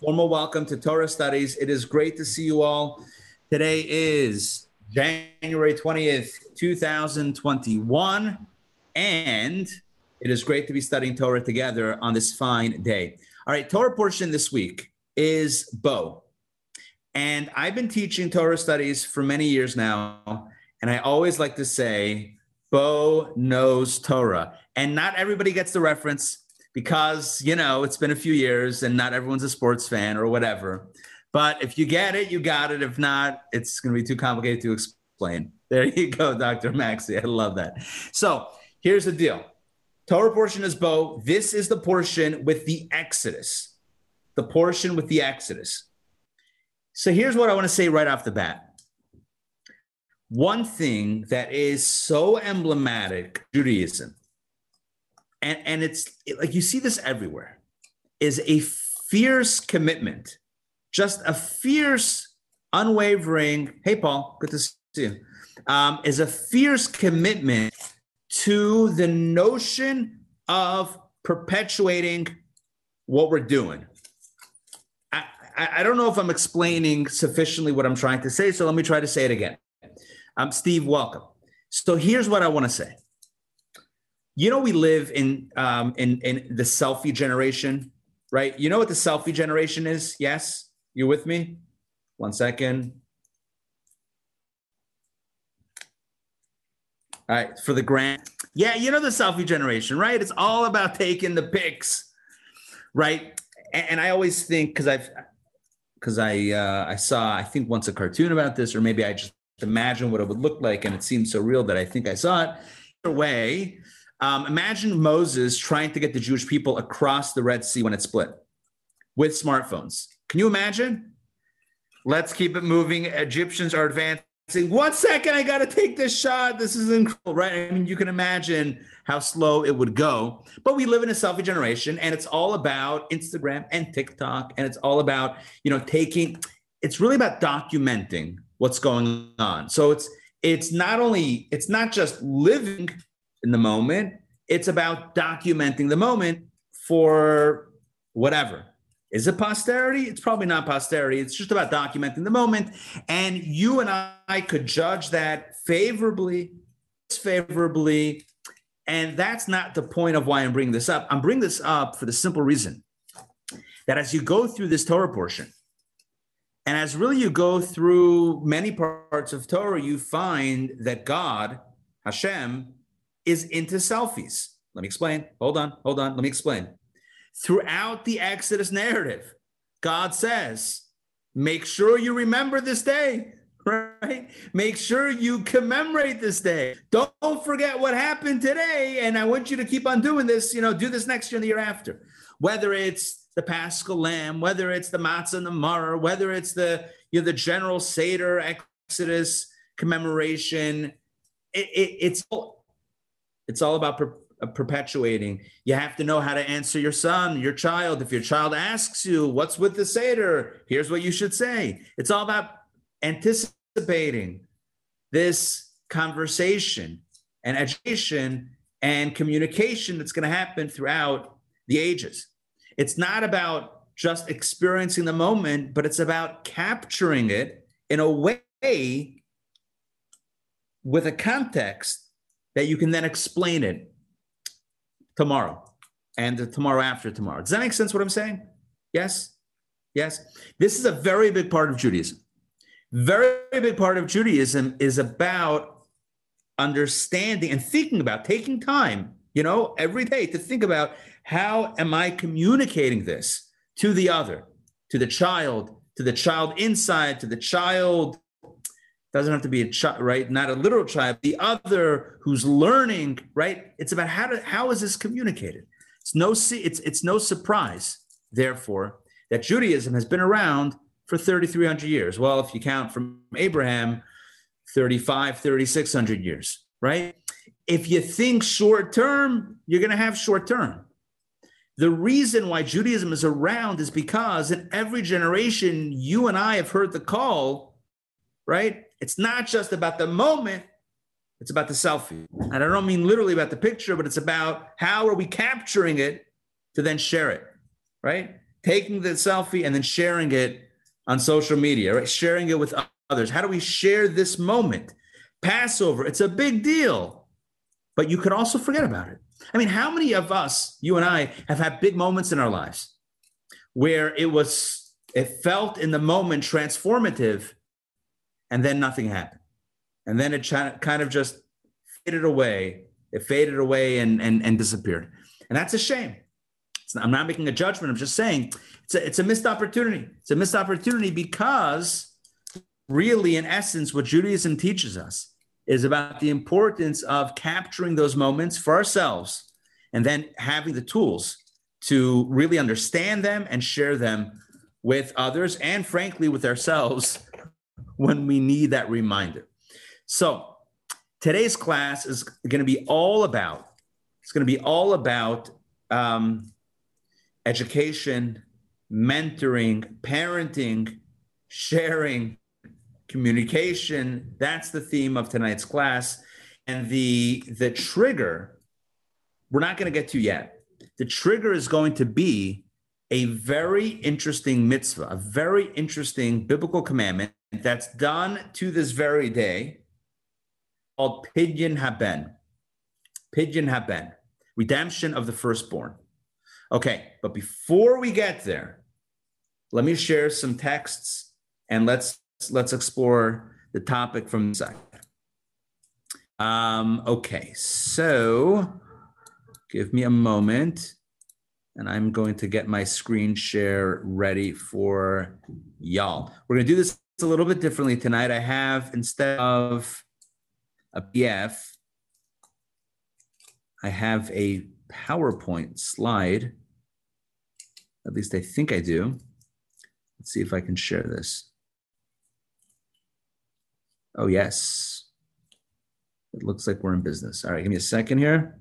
Formal welcome to Torah Studies. It is great to see you all. Today is January 20th, 2021, and it is great to be studying Torah together on this fine day. All right, Torah portion this week is Bo. And I've been teaching Torah studies for many years now, and I always like to say, Bo knows Torah. And not everybody gets the reference because you know it's been a few years and not everyone's a sports fan or whatever. But if you get it, you got it. If not, it's going to be too complicated to explain. There you go, Dr. Maxey. I love that. So here's the deal Torah portion is Bo. This is the portion with the Exodus, the portion with the Exodus. So here's what I want to say right off the bat. One thing that is so emblematic Judaism and and it's like you see this everywhere is a fierce commitment just a fierce unwavering hey paul good to see you um, is a fierce commitment to the notion of perpetuating what we're doing. I, I don't know if i'm explaining sufficiently what i'm trying to say so let me try to say it again. Um, steve welcome. So here's what i want to say you know we live in um, in in the selfie generation, right? You know what the selfie generation is? Yes, you with me? One second. All right, for the grant. Yeah, you know the selfie generation, right? It's all about taking the pics, right? And, and I always think because I've because I uh, I saw I think once a cartoon about this, or maybe I just imagined what it would look like, and it seemed so real that I think I saw it. Either way, um, imagine Moses trying to get the Jewish people across the Red Sea when it split with smartphones. Can you imagine? Let's keep it moving. Egyptians are advancing. One second, I got to take this shot. This is incredible, right? I mean, you can imagine how slow it would go. But we live in a selfie generation, and it's all about Instagram and TikTok, and it's all about you know taking. It's really about documenting what's going on. So it's it's not only it's not just living in the moment. It's about documenting the moment for whatever. Is it posterity? It's probably not posterity. It's just about documenting the moment. And you and I could judge that favorably, favorably. And that's not the point of why I'm bringing this up. I'm bringing this up for the simple reason that as you go through this Torah portion, and as really you go through many parts of Torah, you find that God, Hashem, is into selfies. Let me explain. Hold on, hold on. Let me explain. Throughout the Exodus narrative, God says, make sure you remember this day, right? Make sure you commemorate this day. Don't, forget what happened today. And I want you to keep on doing this, you know, do this next year and the year after. Whether it's the Paschal Lamb, whether it's the Matzah and the Maror, whether it's the, you know, the general Seder Exodus commemoration, it, it, it's it's all about per- uh, perpetuating. You have to know how to answer your son, your child. If your child asks you, What's with the Seder? Here's what you should say. It's all about anticipating this conversation and education and communication that's going to happen throughout the ages. It's not about just experiencing the moment, but it's about capturing it in a way with a context that you can then explain it tomorrow and tomorrow after tomorrow. Does that make sense what I'm saying? Yes? Yes? This is a very big part of Judaism. Very big part of Judaism is about understanding and thinking about taking time, you know, every day to think about how am I communicating this to the other, to the child, to the child inside, to the child doesn't have to be a child, right? Not a literal child. The other who's learning, right? It's about how to how is this communicated? It's no it's it's no surprise, therefore, that Judaism has been around for 3,300 years. Well, if you count from Abraham, 35, 3,600 years, right? If you think short term, you're going to have short term. The reason why Judaism is around is because in every generation, you and I have heard the call, right? It's not just about the moment, it's about the selfie. And I don't mean literally about the picture, but it's about how are we capturing it to then share it, right? taking the selfie and then sharing it on social media, right? Sharing it with others. How do we share this moment? Passover, it's a big deal, but you could also forget about it. I mean, how many of us, you and I, have had big moments in our lives where it was, it felt in the moment transformative, and then nothing happened. And then it kind of just faded away. It faded away and, and, and disappeared. And that's a shame. Not, I'm not making a judgment. I'm just saying it's a, it's a missed opportunity. It's a missed opportunity because really, in essence, what Judaism teaches us is about the importance of capturing those moments for ourselves and then having the tools to really understand them and share them with others and frankly with ourselves when we need that reminder. So, today's class is going to be all about it's going to be all about um, education, mentoring, parenting, sharing, communication. That's the theme of tonight's class. And the, the trigger, we're not going to get to yet. The trigger is going to be a very interesting mitzvah, a very interesting biblical commandment that's done to this very day called Pidyon Haben. Pidyon Haben, redemption of the firstborn. Okay, but before we get there, let me share some texts and let's let's explore the topic from side. Um, okay, so give me a moment and I'm going to get my screen share ready for y'all. We're going to do this a little bit differently tonight. I have, instead of a PDF, I have a PowerPoint slide. At least I think I do. Let's see if I can share this. Oh, yes. It looks like we're in business. All right, give me a second here.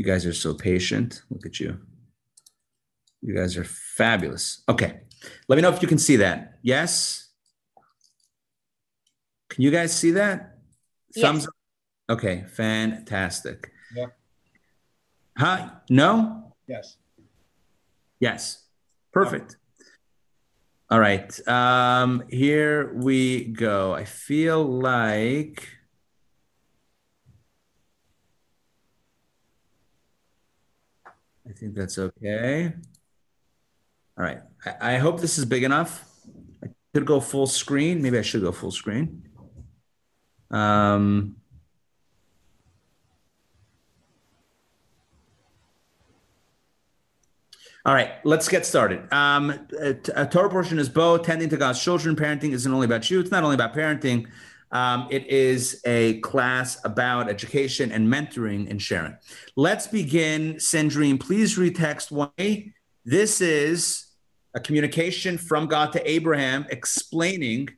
You guys are so patient. Look at you. You guys are fabulous. Okay. Let me know if you can see that. Yes? Can you guys see that? Yes. Thumbs up. Okay, fantastic. Yeah. Huh? No? Yes. Yes. Perfect. All right. Um, here we go. I feel like I think that's okay. All right. I, I hope this is big enough. I could go full screen. Maybe I should go full screen. Um, all right, let's get started. Um, a, a Torah portion is Bo, tending to God's children. Parenting isn't only about you, it's not only about parenting. Um, it is a class about education and mentoring and sharing. Let's begin. Sandrine, please read text one. This is a communication from God to Abraham explaining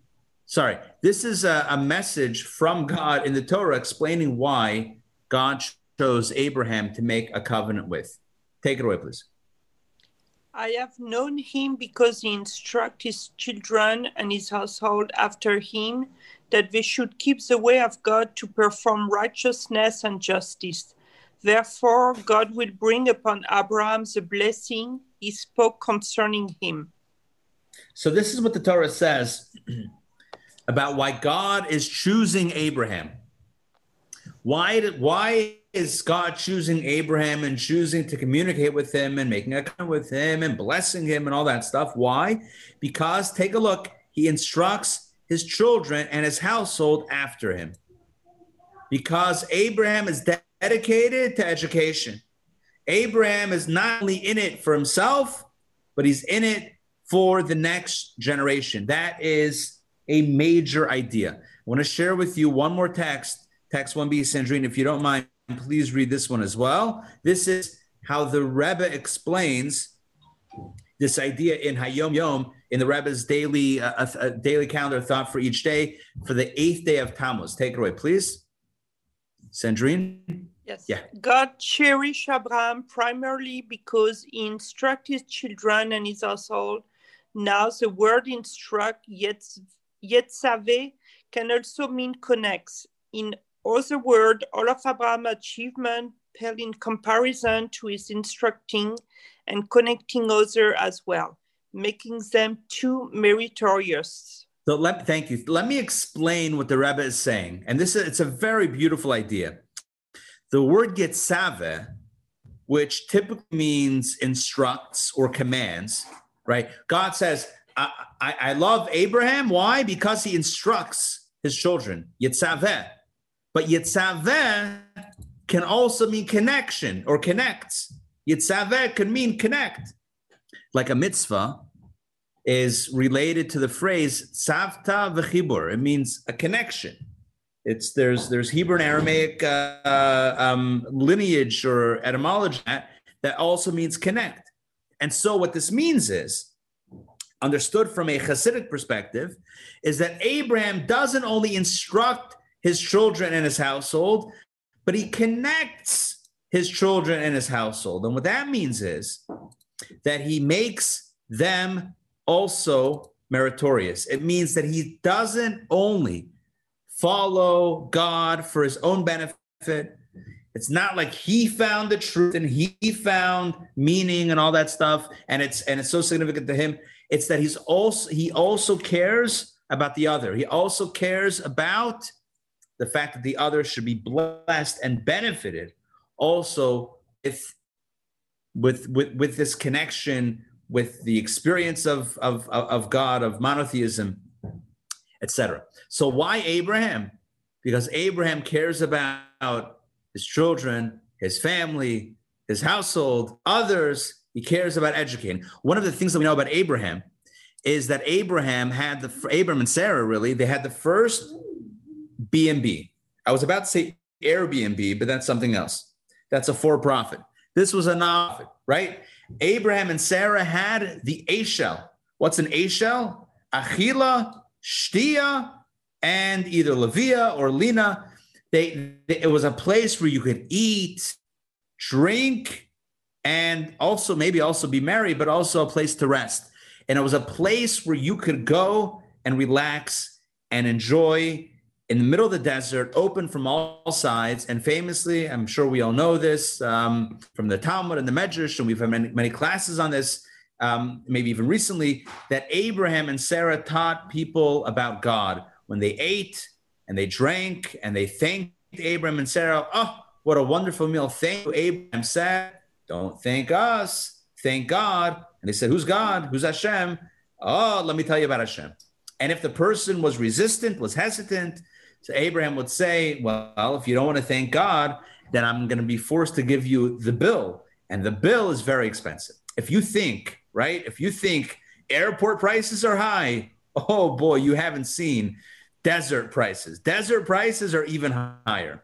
sorry, this is a, a message from God in the Torah explaining why God chose Abraham to make a covenant with. Take it away, please. I have known him because he instructed his children and his household after him that we should keep the way of God to perform righteousness and justice. Therefore, God will bring upon Abraham the blessing he spoke concerning him. So, this is what the Torah says about why God is choosing Abraham. Why, why is God choosing Abraham and choosing to communicate with him and making a covenant with him and blessing him and all that stuff? Why? Because take a look, he instructs his children and his household after him. Because Abraham is dedicated to education. Abraham is not only in it for himself, but he's in it for the next generation. That is a major idea. I want to share with you one more text, text 1b, Sandrine, if you don't mind, please read this one as well. This is how the Rebbe explains this idea in Hayom Yom in the Rebbe's daily uh, uh, daily calendar thought for each day for the eighth day of Tammuz. Take it away, please. Sandrine? Yes. Yeah. God cherished Abraham primarily because he instructed his children and his household. Now the word instruct yet Yetzaveh can also mean connects. In other words, all of Abraham's achievement pale in comparison to his instructing and connecting others as well, making them too meritorious. So let thank you. Let me explain what the Rebbe is saying. And this is it's a very beautiful idea. The word yetzave, which typically means instructs or commands, right? God says, I, I, I love Abraham. Why? Because he instructs his children. Yetzaveh. But Yetzaveh can also mean connection or connects. Yetzaveh can mean connect. Like a mitzvah is related to the phrase tzavta v'chibur. It means a connection. It's there's there's Hebrew and Aramaic uh, um, lineage or etymology that, that also means connect. And so what this means is understood from a Hasidic perspective, is that Abraham doesn't only instruct his children and his household, but he connects his children and his household. And what that means is that he makes them also meritorious. It means that he doesn't only follow God for his own benefit. It's not like he found the truth and he found meaning and all that stuff, and it's and it's so significant to him. It's that he's also he also cares about the other. He also cares about the fact that the other should be blessed and benefited also with with with, with this connection with the experience of, of, of God, of monotheism, etc. So why Abraham? Because Abraham cares about his children, his family, his household, others, he cares about educating. One of the things that we know about Abraham is that Abraham had the Abraham and Sarah really they had the first B and B. I was about to say Airbnb, but that's something else. That's a for-profit. This was a non right? Abraham and Sarah had the Ashel. What's an Ashel? Achila, Shtia, and either Levia or Lina. They, they, it was a place where you could eat, drink, and also maybe also be married, but also a place to rest. And it was a place where you could go and relax and enjoy in the middle of the desert, open from all sides. And famously, I'm sure we all know this um, from the Talmud and the Medrash, and we've had many, many classes on this, um, maybe even recently, that Abraham and Sarah taught people about God when they ate and they drank and they thanked Abraham and Sarah. Oh, what a wonderful meal. Thank you, Abraham said. Don't thank us, thank God. And they said, Who's God? Who's Hashem? Oh, let me tell you about Hashem. And if the person was resistant, was hesitant, so Abraham would say, Well, if you don't want to thank God, then I'm going to be forced to give you the bill. And the bill is very expensive. If you think, right, if you think airport prices are high, oh boy, you haven't seen desert prices. Desert prices are even higher.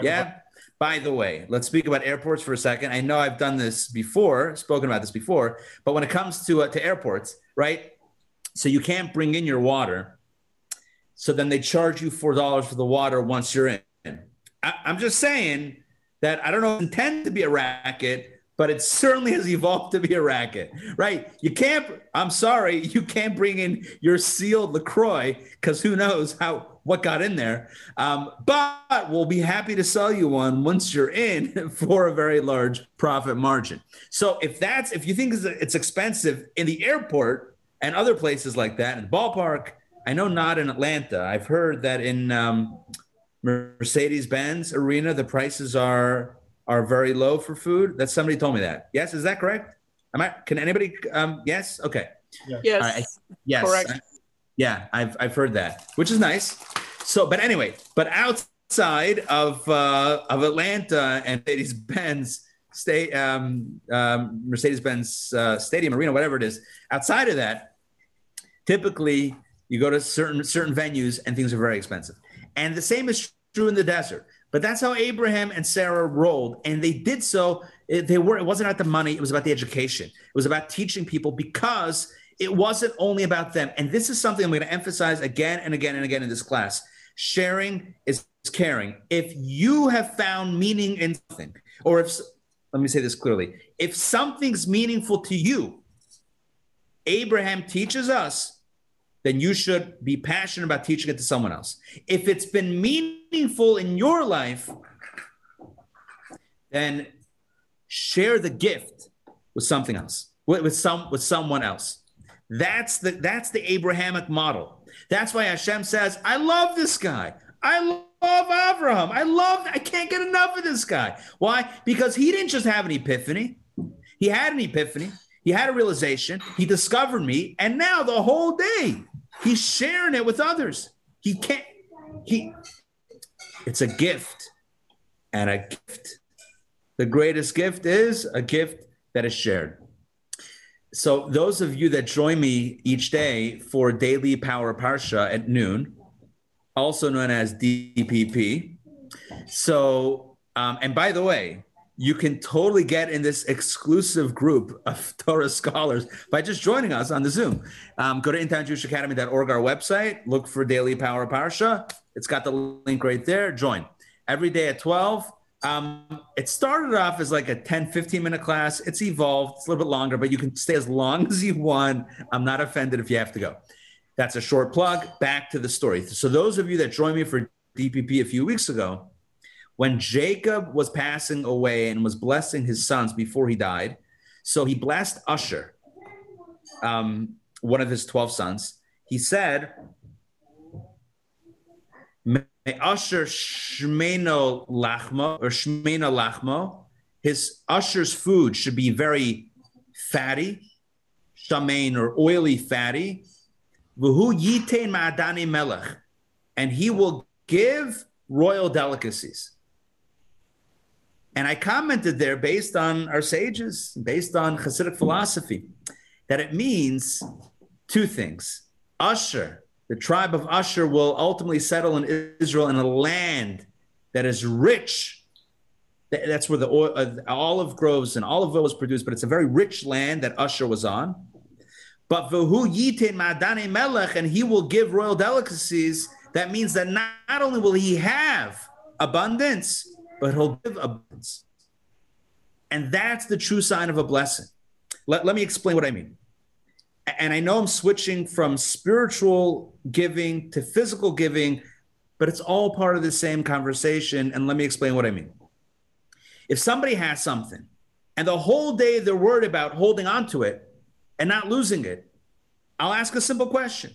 Yeah. By the way, let's speak about airports for a second. I know I've done this before, spoken about this before, but when it comes to uh, to airports, right? So you can't bring in your water. So then they charge you four dollars for the water once you're in. I, I'm just saying that I don't know intend to be a racket, but it certainly has evolved to be a racket, right? You can't. I'm sorry, you can't bring in your sealed Lacroix because who knows how what got in there. Um, but we'll be happy to sell you one once you're in for a very large profit margin. So if that's if you think it's expensive in the airport and other places like that, in the ballpark, I know not in Atlanta. I've heard that in um, Mercedes Benz Arena the prices are are very low for food. That somebody told me that. Yes, is that correct? Am I? Can anybody? Um, yes. Okay. Yes. Right. yes. Correct. I, yeah, I've I've heard that, which is nice. So, but anyway, but outside of uh, of Atlanta and Mercedes Benz state um, um, Mercedes Benz uh, Stadium Arena, whatever it is, outside of that, typically you go to certain certain venues and things are very expensive. And the same is true in the desert. But that's how Abraham and Sarah rolled, and they did so. They were. It wasn't about the money; it was about the education. It was about teaching people because it wasn't only about them. And this is something I'm going to emphasize again and again and again in this class. Sharing is caring. If you have found meaning in something, or if, let me say this clearly, if something's meaningful to you, Abraham teaches us then you should be passionate about teaching it to someone else. If it's been meaningful in your life, then share the gift with something else, with, with some with someone else. That's the that's the Abrahamic model. That's why Hashem says, "I love this guy. I love Abraham. I love. I can't get enough of this guy. Why? Because he didn't just have an epiphany. He had an epiphany. He had a realization. He discovered me, and now the whole day he's sharing it with others. He can't. He. It's a gift, and a gift. The greatest gift is a gift that is shared. So, those of you that join me each day for daily power parsha at noon, also known as DPP. So, um, and by the way, you can totally get in this exclusive group of Torah scholars by just joining us on the Zoom. Um, go to intownjewishacademy.org, our website, look for Daily Power Parsha. It's got the link right there. Join every day at 12. Um, it started off as like a 10, 15 minute class. It's evolved, it's a little bit longer, but you can stay as long as you want. I'm not offended if you have to go. That's a short plug. Back to the story. So, those of you that joined me for DPP a few weeks ago, when Jacob was passing away and was blessing his sons before he died, so he blessed Usher, um, one of his 12 sons. He said, May Usher Shmeno Lachmo or Shmena Lachmo, his Usher's food should be very fatty, shamain or oily fatty. Yitain ma'adani melech, and he will give royal delicacies. And I commented there based on our sages, based on Hasidic philosophy, that it means two things. Usher, the tribe of Usher, will ultimately settle in Israel in a land that is rich. That's where the oil, uh, olive groves and olive oil was produced, but it's a very rich land that Usher was on. But Vahu Yitin Madane Melech, and he will give royal delicacies. That means that not, not only will he have abundance, but he'll give abundance. And that's the true sign of a blessing. Let, let me explain what I mean. And I know I'm switching from spiritual giving to physical giving, but it's all part of the same conversation. And let me explain what I mean. If somebody has something and the whole day they're worried about holding on to it and not losing it, I'll ask a simple question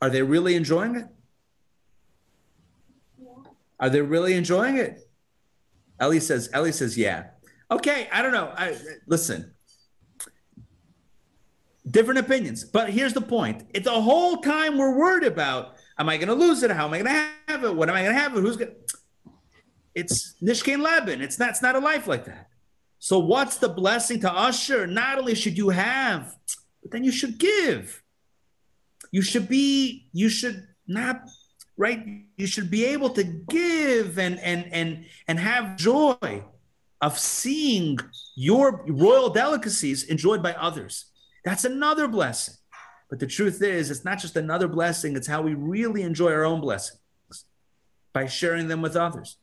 Are they really enjoying it? Are they really enjoying it? Ellie says, Ellie says, yeah. Okay, I don't know. I listen. Different opinions, but here's the point: it's the whole time we're worried about, am I going to lose it? How am I going to have it? What am I going to have it? Who's going? It's Nishkan Leben. It's not. It's not a life like that. So what's the blessing to Usher? Not only should you have, but then you should give. You should be. You should not right? You should be able to give and and and and have joy of seeing your royal delicacies enjoyed by others. That's another blessing. But the truth is it's not just another blessing it's how we really enjoy our own blessings by sharing them with others.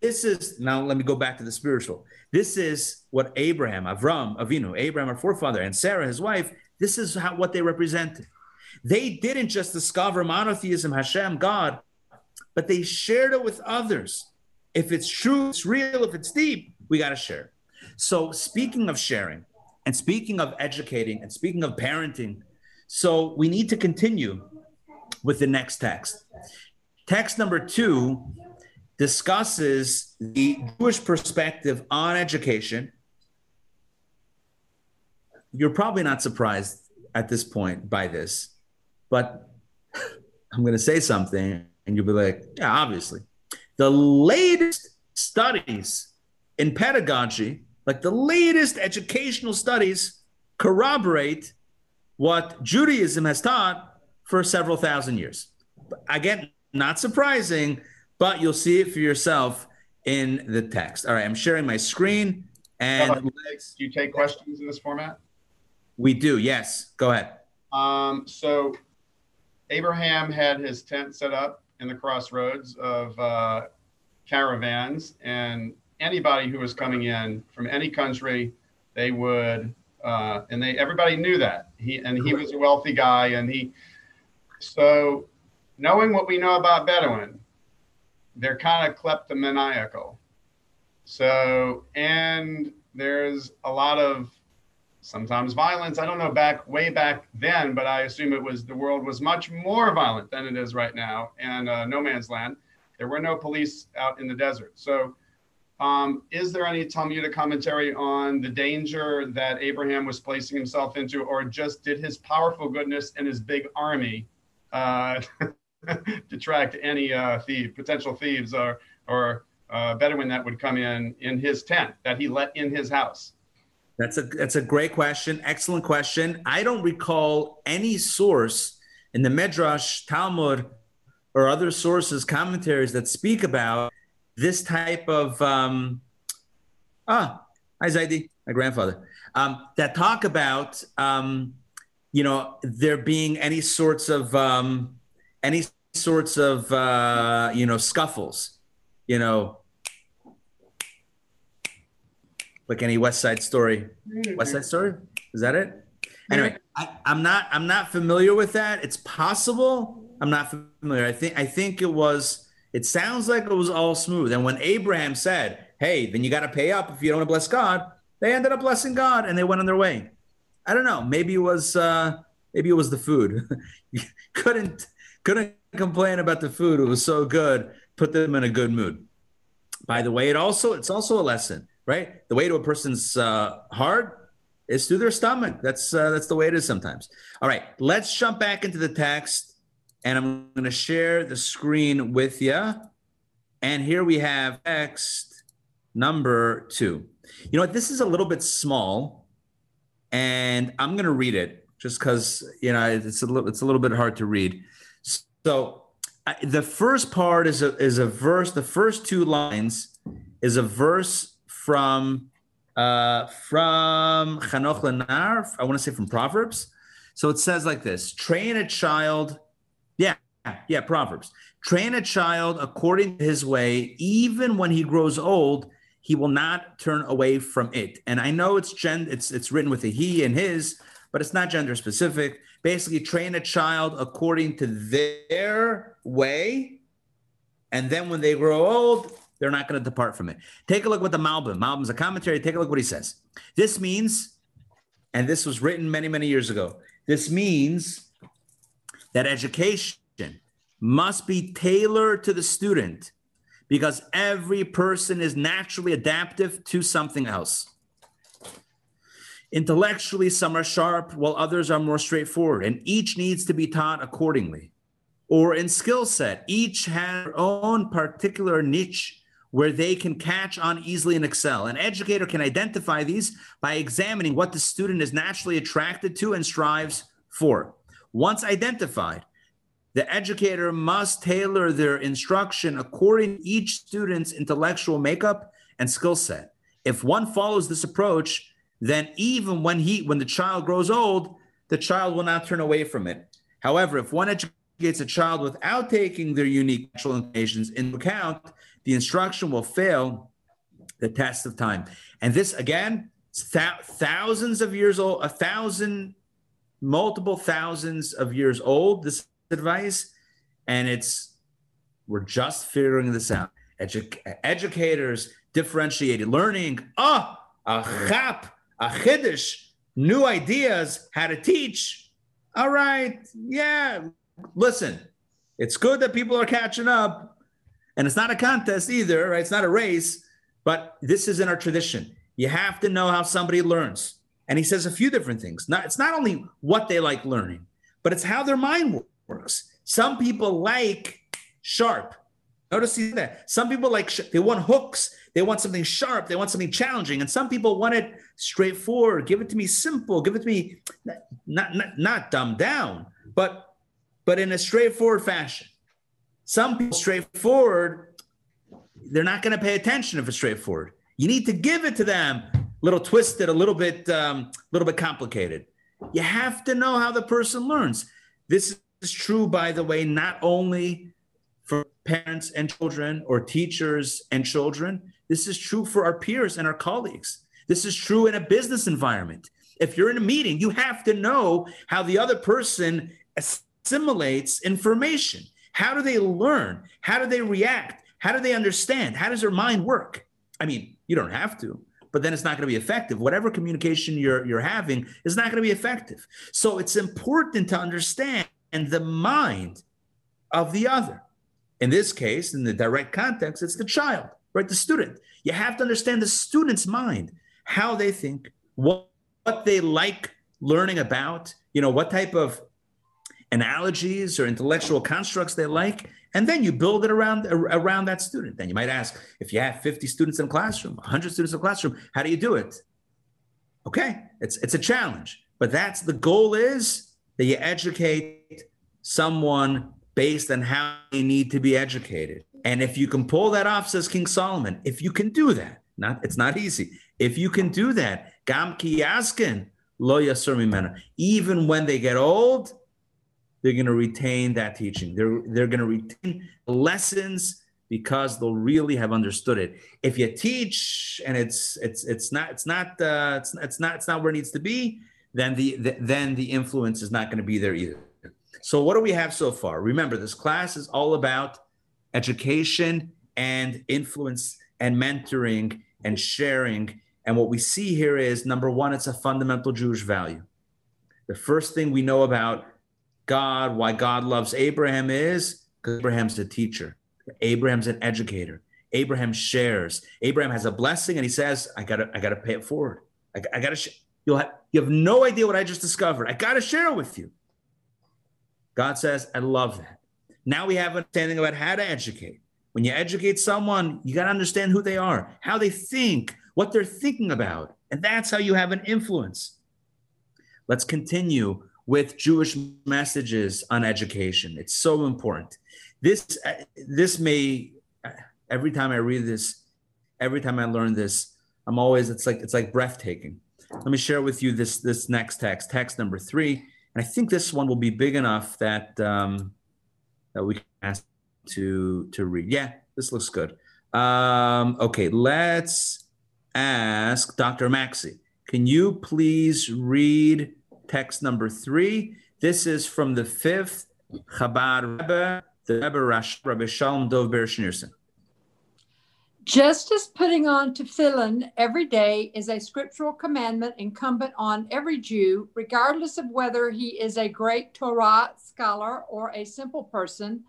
This is now let me go back to the spiritual. This is what abraham avram avinu abraham our forefather and sarah his wife this is how what they represented they didn't just discover monotheism, Hashem, God, but they shared it with others. If it's true, it's real, if it's deep, we got to share. So, speaking of sharing, and speaking of educating, and speaking of parenting, so we need to continue with the next text. Text number two discusses the Jewish perspective on education. You're probably not surprised at this point by this. But I'm going to say something, and you'll be like, yeah, obviously. The latest studies in pedagogy, like the latest educational studies, corroborate what Judaism has taught for several thousand years. Again, not surprising, but you'll see it for yourself in the text. All right, I'm sharing my screen. And do you take questions in this format? We do, yes. Go ahead. Um, so Abraham had his tent set up in the crossroads of uh, caravans, and anybody who was coming in from any country, they would, uh, and they everybody knew that he and he was a wealthy guy, and he So, knowing what we know about Bedouin, they're kind of kleptomaniacal. So, and there's a lot of sometimes violence. I don't know back way back then, but I assume it was the world was much more violent than it is right now, and uh, no man's land. There were no police out in the desert. So, um, is there any Talmudic commentary on the danger that Abraham was placing himself into, or just did his powerful goodness and his big army uh, detract any uh, thief, potential thieves or or uh, Bedouin that would come in in his tent that he let in his house? That's a that's a great question. Excellent question. I don't recall any source in the Midrash, Talmud, or other sources, commentaries that speak about this type of um, ah, hi Zaidi, my grandfather, um, that talk about um, you know there being any sorts of um, any sorts of uh, you know scuffles, you know, like any West Side Story. West Side Story is that it? Anyway, I, I'm not I'm not familiar with that. It's possible. I'm not familiar. I think I think it was it sounds like it was all smooth. And when Abraham said, Hey, then you got to pay up if you don't want to bless God, they ended up blessing God and they went on their way. I don't know. Maybe it was uh maybe it was the food. couldn't couldn't complain about the food. It was so good. Put them in a good mood. By the way, it also it's also a lesson, right? The way to a person's uh, heart is through their stomach. That's uh, that's the way it is sometimes. All right, let's jump back into the text and I'm going to share the screen with you. And here we have text number two. You know what? This is a little bit small, and I'm going to read it just because you know it's a little it's a little bit hard to read. So I, the first part is a is a verse. The first two lines is a verse from uh, from Chanoch Lenar. I want to say from Proverbs. So it says like this: Train a child yeah, yeah, Proverbs. Train a child according to his way, even when he grows old, he will not turn away from it. And I know it's gen it's it's written with a he and his, but it's not gender specific. Basically, train a child according to their way, and then when they grow old, they're not going to depart from it. Take a look what the Malbim. Malbim's a commentary. Take a look what he says. This means, and this was written many, many years ago. This means that education must be tailored to the student because every person is naturally adaptive to something else. Intellectually, some are sharp while others are more straightforward, and each needs to be taught accordingly. Or in skill set, each has their own particular niche where they can catch on easily and excel. An educator can identify these by examining what the student is naturally attracted to and strives for. Once identified, the educator must tailor their instruction according to each student's intellectual makeup and skill set. If one follows this approach, then even when he when the child grows old, the child will not turn away from it. However, if one educates a child without taking their unique natural inclinations into account, the instruction will fail the test of time. And this again, th- thousands of years old, a thousand multiple thousands of years old, this advice, and it's we're just figuring this out. Edu- educators differentiated learning. Oh, a chap, a chiddush, new ideas, how to teach. All right, yeah. Listen, it's good that people are catching up, and it's not a contest either, right? It's not a race, but this is in our tradition. You have to know how somebody learns. And he says a few different things. Not, it's not only what they like learning, but it's how their mind works. Some people like sharp. Notice that. Some people like they want hooks. They want something sharp. They want something challenging. And some people want it straightforward. Give it to me simple. Give it to me not not, not dumbed down, but but in a straightforward fashion. Some people straightforward, they're not going to pay attention if it's straightforward. You need to give it to them a little twisted, a little bit, um, little bit complicated. You have to know how the person learns. This is true, by the way, not only for parents and children or teachers and children. This is true for our peers and our colleagues. This is true in a business environment. If you're in a meeting, you have to know how the other person assimilates information. How do they learn? How do they react? How do they understand? How does their mind work? I mean, you don't have to, but then it's not going to be effective. Whatever communication you're, you're having is not going to be effective. So it's important to understand the mind of the other. In this case, in the direct context, it's the child, right? The student. You have to understand the student's mind, how they think, what, what they like learning about, you know, what type of analogies or intellectual constructs they like, and then you build it around around that student. Then you might ask, if you have 50 students in a classroom, 100 students in a classroom, how do you do it? Okay, it's it's a challenge, but that's the goal is that you educate someone based on how they need to be educated. And if you can pull that off, says King Solomon, if you can do that, not it's not easy. If you can do that, gam kiyaskin lo yasur Even when they get old, they're going to retain that teaching. They're they're going to retain lessons because they'll really have understood it. If you teach and it's it's it's not it's not uh, it's, it's not it's not where it needs to be, then the, the then the influence is not going to be there either. So, what do we have so far? Remember, this class is all about education and influence and mentoring and sharing. And what we see here is number one, it's a fundamental Jewish value. The first thing we know about God, why God loves Abraham is because Abraham's a teacher, Abraham's an educator. Abraham shares. Abraham has a blessing, and he says, "I gotta, I gotta pay it forward. I, I gotta. Sh- you'll have, you have no idea what I just discovered. I gotta share it with you." God says, I love that. Now we have an understanding about how to educate. When you educate someone, you got to understand who they are, how they think, what they're thinking about. And that's how you have an influence. Let's continue with Jewish messages on education. It's so important. This, this may, every time I read this, every time I learn this, I'm always, it's like, it's like breathtaking. Let me share with you this, this next text, text number three and I think this one will be big enough that um, that we can ask to to read. Yeah, this looks good. Um, okay, let's ask Dr. Maxey. Can you please read text number three? This is from the fifth Chabad Rebbe, the Rebbe Rash, Rebbe Shalom Dov Ber just as putting on tefillin every day is a scriptural commandment incumbent on every Jew, regardless of whether he is a great Torah scholar or a simple person,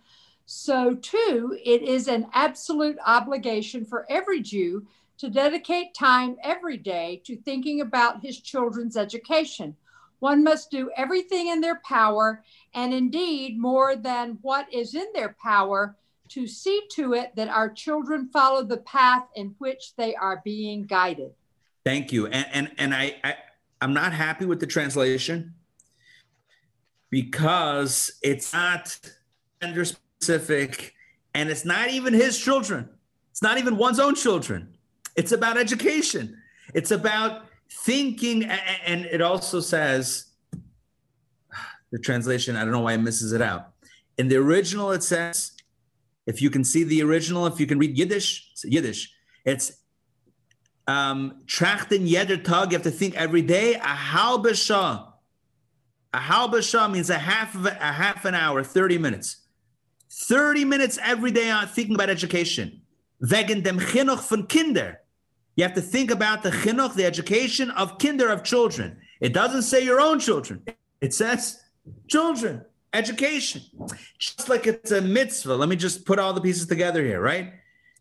so too it is an absolute obligation for every Jew to dedicate time every day to thinking about his children's education. One must do everything in their power, and indeed more than what is in their power to see to it that our children follow the path in which they are being guided. Thank you. And and, and I, I I'm not happy with the translation because it's not gender specific and it's not even his children. It's not even one's own children. It's about education. It's about thinking and it also says the translation, I don't know why it misses it out. In the original, it says if you can see the original, if you can read Yiddish, it's Yiddish. It's um, trachten jeder Tag. You have to think every day. A halbe Shah. A halbe Shah means a half of a, a half an hour, thirty minutes. Thirty minutes every day on thinking about education. Wegen dem Chinuch von Kinder. You have to think about the chinuch, the education of kinder, of children. It doesn't say your own children. It says children education. Just like it's a mitzvah. Let me just put all the pieces together here, right?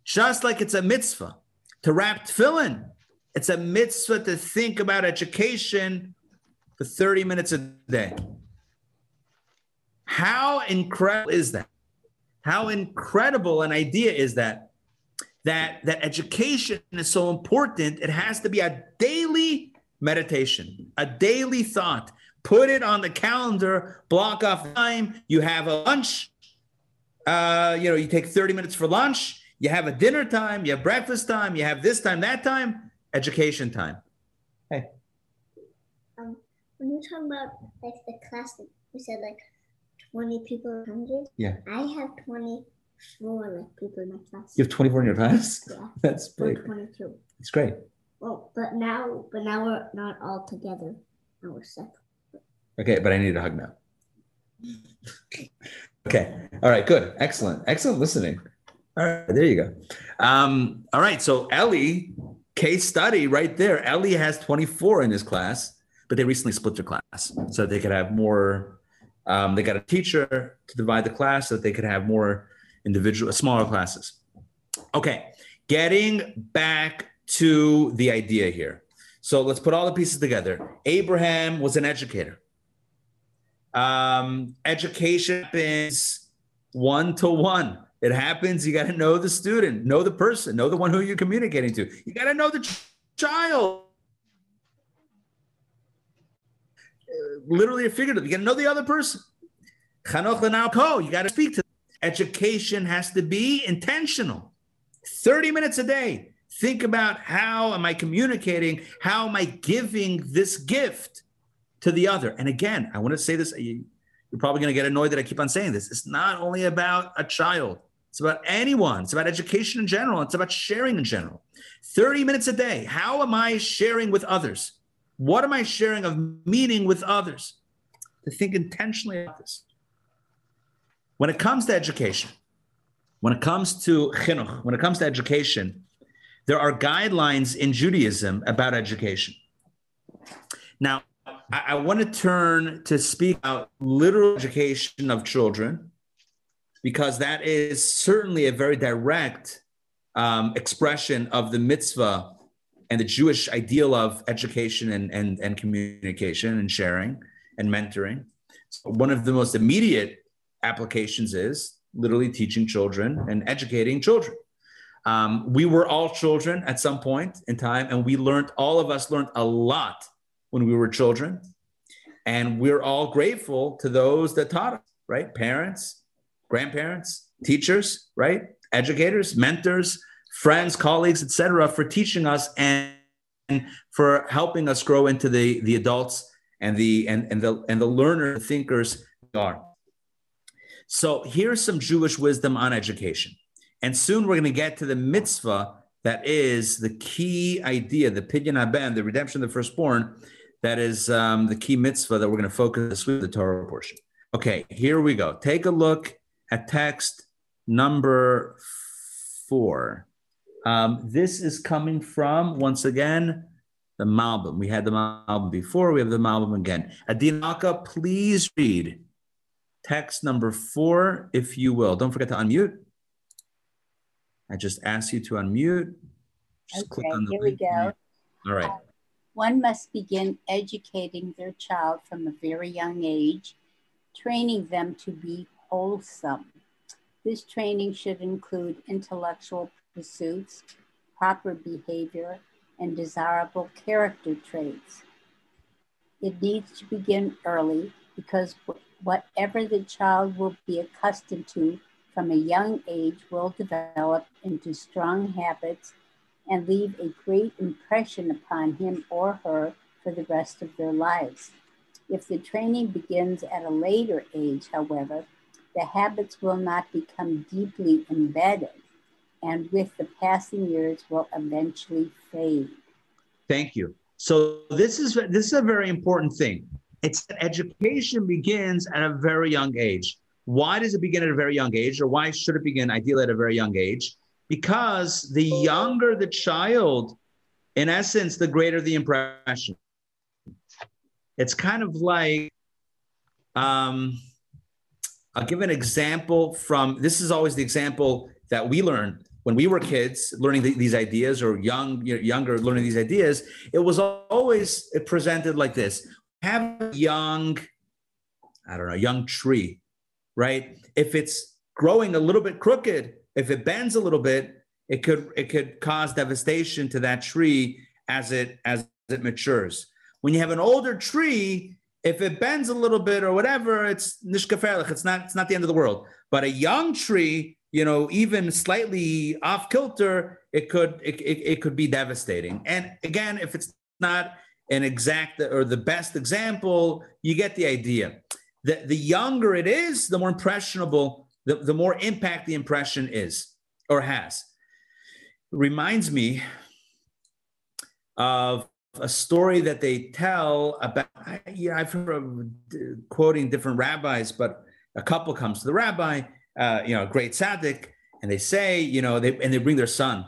Just like it's a mitzvah to wrap tefillin, it's a mitzvah to think about education for 30 minutes a day. How incredible is that? How incredible an idea is that? That that education is so important. It has to be a daily meditation, a daily thought put it on the calendar, block off time. You have a lunch. Uh, you know, you take 30 minutes for lunch. You have a dinner time. You have breakfast time. You have this time, that time, education time. Hey. Um, when you talk about like the class, you said like 20 people, 100. Yeah. I have 24 like people in my class. You have 24 in your class? Yeah. That's big. 22. It's great. Well, but now, but now we're not all together. Now we're separate. Okay, but I need a hug now. Okay. All right. Good. Excellent. Excellent listening. All right. There you go. Um, all right. So Ellie, case study right there. Ellie has 24 in this class, but they recently split their class so they could have more. Um, they got a teacher to divide the class so that they could have more individual, smaller classes. Okay. Getting back to the idea here. So let's put all the pieces together. Abraham was an educator. Um, education happens one to one. It happens. You got to know the student, know the person, know the one who you're communicating to. You got to know the ch- child. Literally or figuratively, you got to know the other person. You got to speak to. Education has to be intentional. 30 minutes a day. Think about how am I communicating? How am I giving this gift? to the other. And again, I want to say this. You're probably going to get annoyed that I keep on saying this. It's not only about a child, it's about anyone. It's about education in general. It's about sharing in general. 30 minutes a day. How am I sharing with others? What am I sharing of meaning with others? To think intentionally about this. When it comes to education, when it comes to chinuch, when it comes to education, there are guidelines in Judaism about education. Now, I, I want to turn to speak about literal education of children because that is certainly a very direct um, expression of the mitzvah and the Jewish ideal of education and, and, and communication and sharing and mentoring. So one of the most immediate applications is literally teaching children and educating children. Um, we were all children at some point in time, and we learned, all of us learned a lot when we were children. And we're all grateful to those that taught us, right? Parents, grandparents, teachers, right? Educators, mentors, friends, colleagues, etc., for teaching us and for helping us grow into the, the adults and the and, and the and the learner thinkers are. So here's some Jewish wisdom on education. And soon we're going to get to the mitzvah that is the key idea, the pidyon haben, the redemption of the firstborn, that is um, the key mitzvah that we're going to focus with the Torah portion. Okay, here we go. Take a look at text number four. Um, this is coming from, once again, the Malbim. We had the Malbim before, we have the Malbim again. Adinaka, please read text number four, if you will. Don't forget to unmute. I just asked you to unmute. Just okay, here link. we go. All right. Uh, one must begin educating their child from a very young age, training them to be wholesome. This training should include intellectual pursuits, proper behavior, and desirable character traits. It needs to begin early because whatever the child will be accustomed to from a young age will develop into strong habits and leave a great impression upon him or her for the rest of their lives. If the training begins at a later age, however, the habits will not become deeply embedded and with the passing years will eventually fade. Thank you. So this is this is a very important thing. It's that education begins at a very young age. Why does it begin at a very young age, or why should it begin ideally at a very young age? because the younger the child, in essence, the greater the impression. It's kind of like, um, I'll give an example from this is always the example that we learned when we were kids learning th- these ideas or young younger learning these ideas it was always presented like this have a young i don't know young tree right if it's growing a little bit crooked if it bends a little bit, it could it could cause devastation to that tree as it as it matures. When you have an older tree, if it bends a little bit or whatever, it's nishkaferlich. It's not it's not the end of the world. But a young tree, you know, even slightly off kilter, it could it, it, it could be devastating. And again, if it's not an exact or the best example, you get the idea. The, the younger it is, the more impressionable the, the more impact the impression is or has. Reminds me of a story that they tell about. Yeah, I've heard of quoting different rabbis, but a couple comes to the rabbi, uh, you know, a great tzaddik, and they say, you know, they and they bring their son,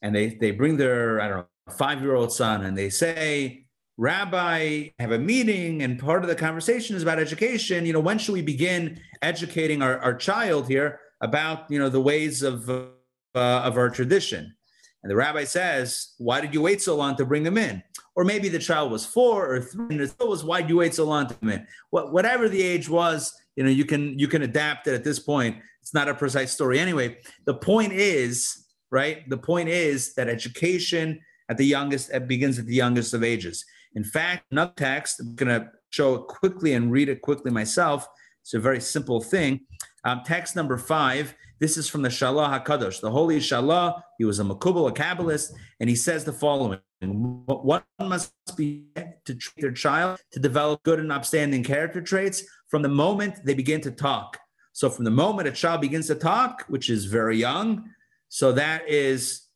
and they they bring their I don't know five year old son, and they say, Rabbi, have a meeting, and part of the conversation is about education. You know, when should we begin educating our, our child here about you know the ways of uh, of our tradition? And the rabbi says, Why did you wait so long to bring them in? Or maybe the child was four or three, and it was why did you wait so long to come in? What, whatever the age was, you know, you can you can adapt it at this point. It's not a precise story anyway. The point is, right? The point is that education at the youngest it begins at the youngest of ages. In fact, another text, I'm going to show it quickly and read it quickly myself. It's a very simple thing. Um, text number five. This is from the Shalah Hakadosh, the holy Shalah. He was a Makubal, a Kabbalist, and he says the following: One must be to treat their child to develop good and upstanding character traits from the moment they begin to talk. So, from the moment a child begins to talk, which is very young, so that is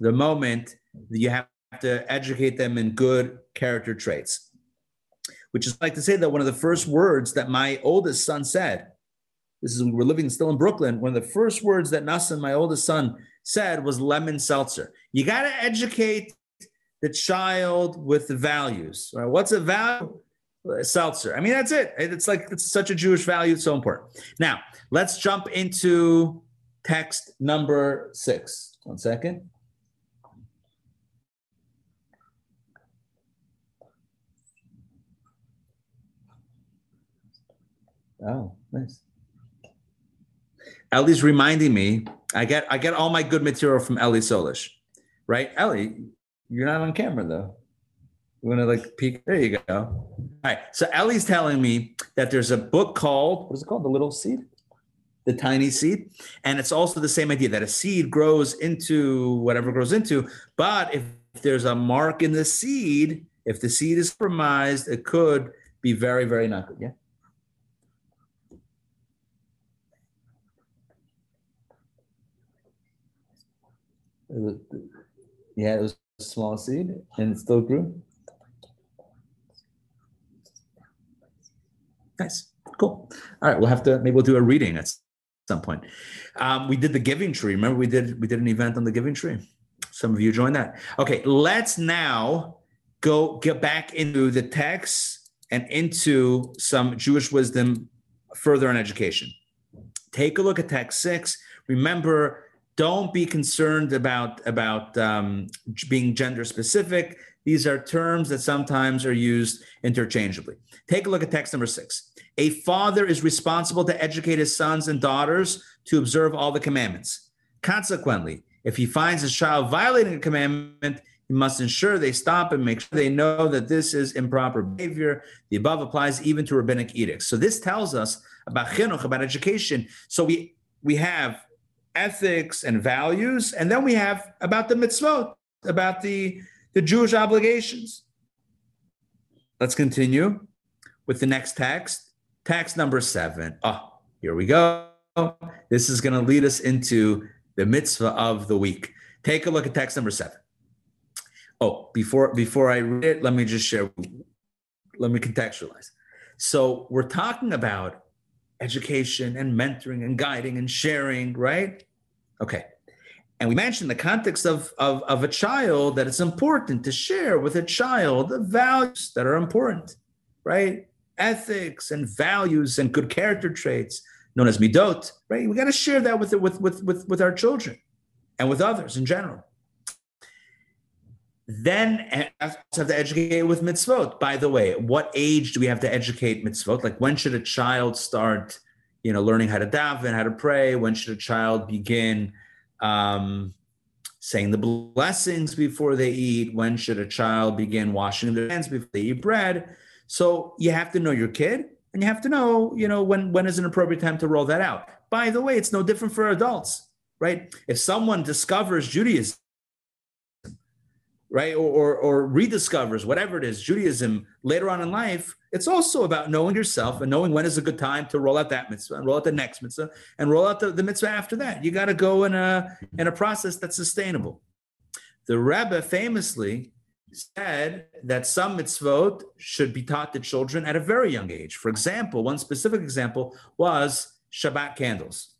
the moment you have to educate them in good character traits. Which is like to say that one of the first words that my oldest son said this is we're living still in Brooklyn. One of the first words that Nassim, my oldest son, said was lemon seltzer. You got to educate the child with the values. Right? What's a value? Seltzer. I mean, that's it. It's like it's such a Jewish value. It's so important. Now, let's jump into text number six. One second. Oh, nice. Ellie's reminding me. I get I get all my good material from Ellie Sollish, right? Ellie, you're not on camera though. You want to like peek? There you go. All right. So Ellie's telling me that there's a book called what is it called? The Little Seed, the Tiny Seed, and it's also the same idea that a seed grows into whatever grows into. But if there's a mark in the seed, if the seed is compromised, it could be very very not good. Yeah. Yeah, it was a small seed and it still grew. Nice, cool. All right, we'll have to maybe we'll do a reading at some point. Um, we did the giving tree. Remember, we did we did an event on the giving tree. Some of you joined that. Okay, let's now go get back into the text and into some Jewish wisdom further on education. Take a look at text six. Remember, don't be concerned about about um, being gender specific. These are terms that sometimes are used interchangeably. Take a look at text number six. A father is responsible to educate his sons and daughters to observe all the commandments. Consequently, if he finds his child violating a commandment, he must ensure they stop and make sure they know that this is improper behavior. The above applies even to rabbinic edicts. So this tells us about chinuch, about education. So we we have ethics and values. And then we have about the mitzvot, about the, the Jewish obligations. Let's continue with the next text, text number seven. Oh, here we go. This is going to lead us into the mitzvah of the week. Take a look at text number seven. Oh, before before I read it, let me just share. Let me contextualize. So we're talking about education and mentoring and guiding and sharing, right? Okay. And we mentioned the context of, of, of a child that it's important to share with a child the values that are important, right? Ethics and values and good character traits known as midot, right? We got to share that with, with, with, with, with our children and with others in general. Then have to educate with mitzvot. By the way, what age do we have to educate mitzvot? Like when should a child start you know, learning how to daven, how to pray. When should a child begin um, saying the blessings before they eat? When should a child begin washing their hands before they eat bread? So you have to know your kid, and you have to know, you know, when when is an appropriate time to roll that out. By the way, it's no different for adults, right? If someone discovers Judaism right or, or, or rediscovers whatever it is judaism later on in life it's also about knowing yourself and knowing when is a good time to roll out that mitzvah and roll out the next mitzvah and roll out the, the mitzvah after that you got to go in a in a process that's sustainable the rebbe famously said that some mitzvot should be taught to children at a very young age. For example, one specific example was Shabbat candles.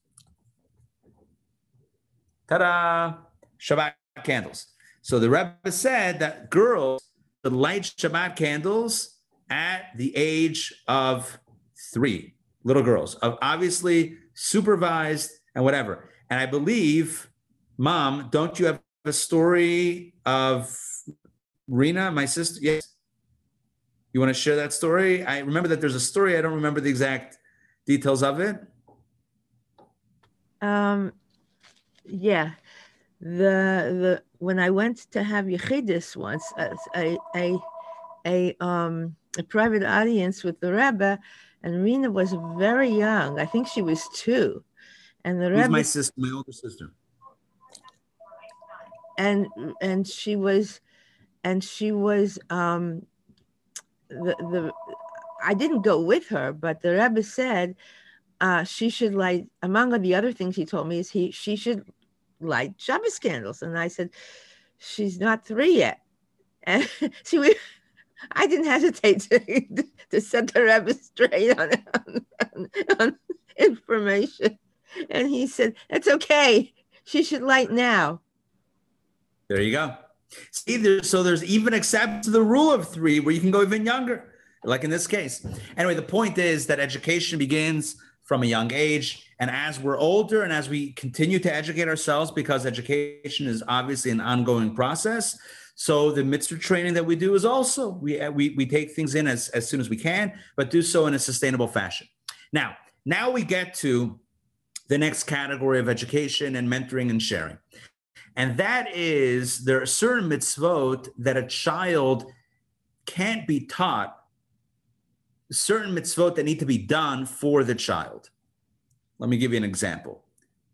Ta-da! Shabbat candles. So the Rebbe said that girls should light Shabbat candles at the age of three. Little girls, of obviously supervised and whatever. And I believe, Mom, don't you have a story of Rena, my sister? Yes. You want to share that story? I remember that there's a story. I don't remember the exact details of it. Um, yeah, the the when I went to have Yechidus once, a a a um a private audience with the Rebbe, and Rena was very young. I think she was two, and the Rebbe. my sister, my older sister. And and she was, and she was um, the the. I didn't go with her, but the Rebbe said uh, she should light, among the other things he told me, is he she should light Shabbos candles. And I said, she's not three yet. And she we, I didn't hesitate to, to set the Rebbe straight on, on, on information. And he said, that's okay. She should light now. There you go. See, there, so there's even except the rule of three where you can go even younger, like in this case. Anyway, the point is that education begins from a young age. And as we're older and as we continue to educate ourselves, because education is obviously an ongoing process. So the mitzvah training that we do is also we we, we take things in as, as soon as we can, but do so in a sustainable fashion. Now, now we get to the next category of education and mentoring and sharing. And that is there are certain mitzvot that a child can't be taught certain mitzvot that need to be done for the child. Let me give you an example.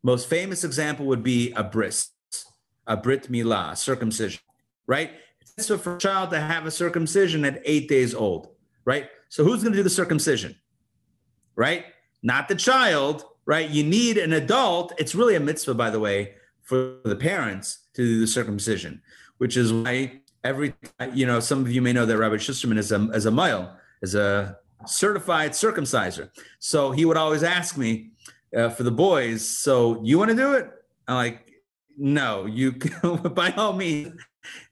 Most famous example would be a bris, a brit milah, circumcision, right? It's for a child to have a circumcision at eight days old, right? So who's going to do the circumcision, right? Not the child, right? You need an adult. It's really a mitzvah, by the way, for the parents to do the circumcision, which is why every, you know, some of you may know that Rabbi Schusterman is a, is a mile, is a certified circumciser. So he would always ask me uh, for the boys, so you want to do it? I'm like, no, you by all means,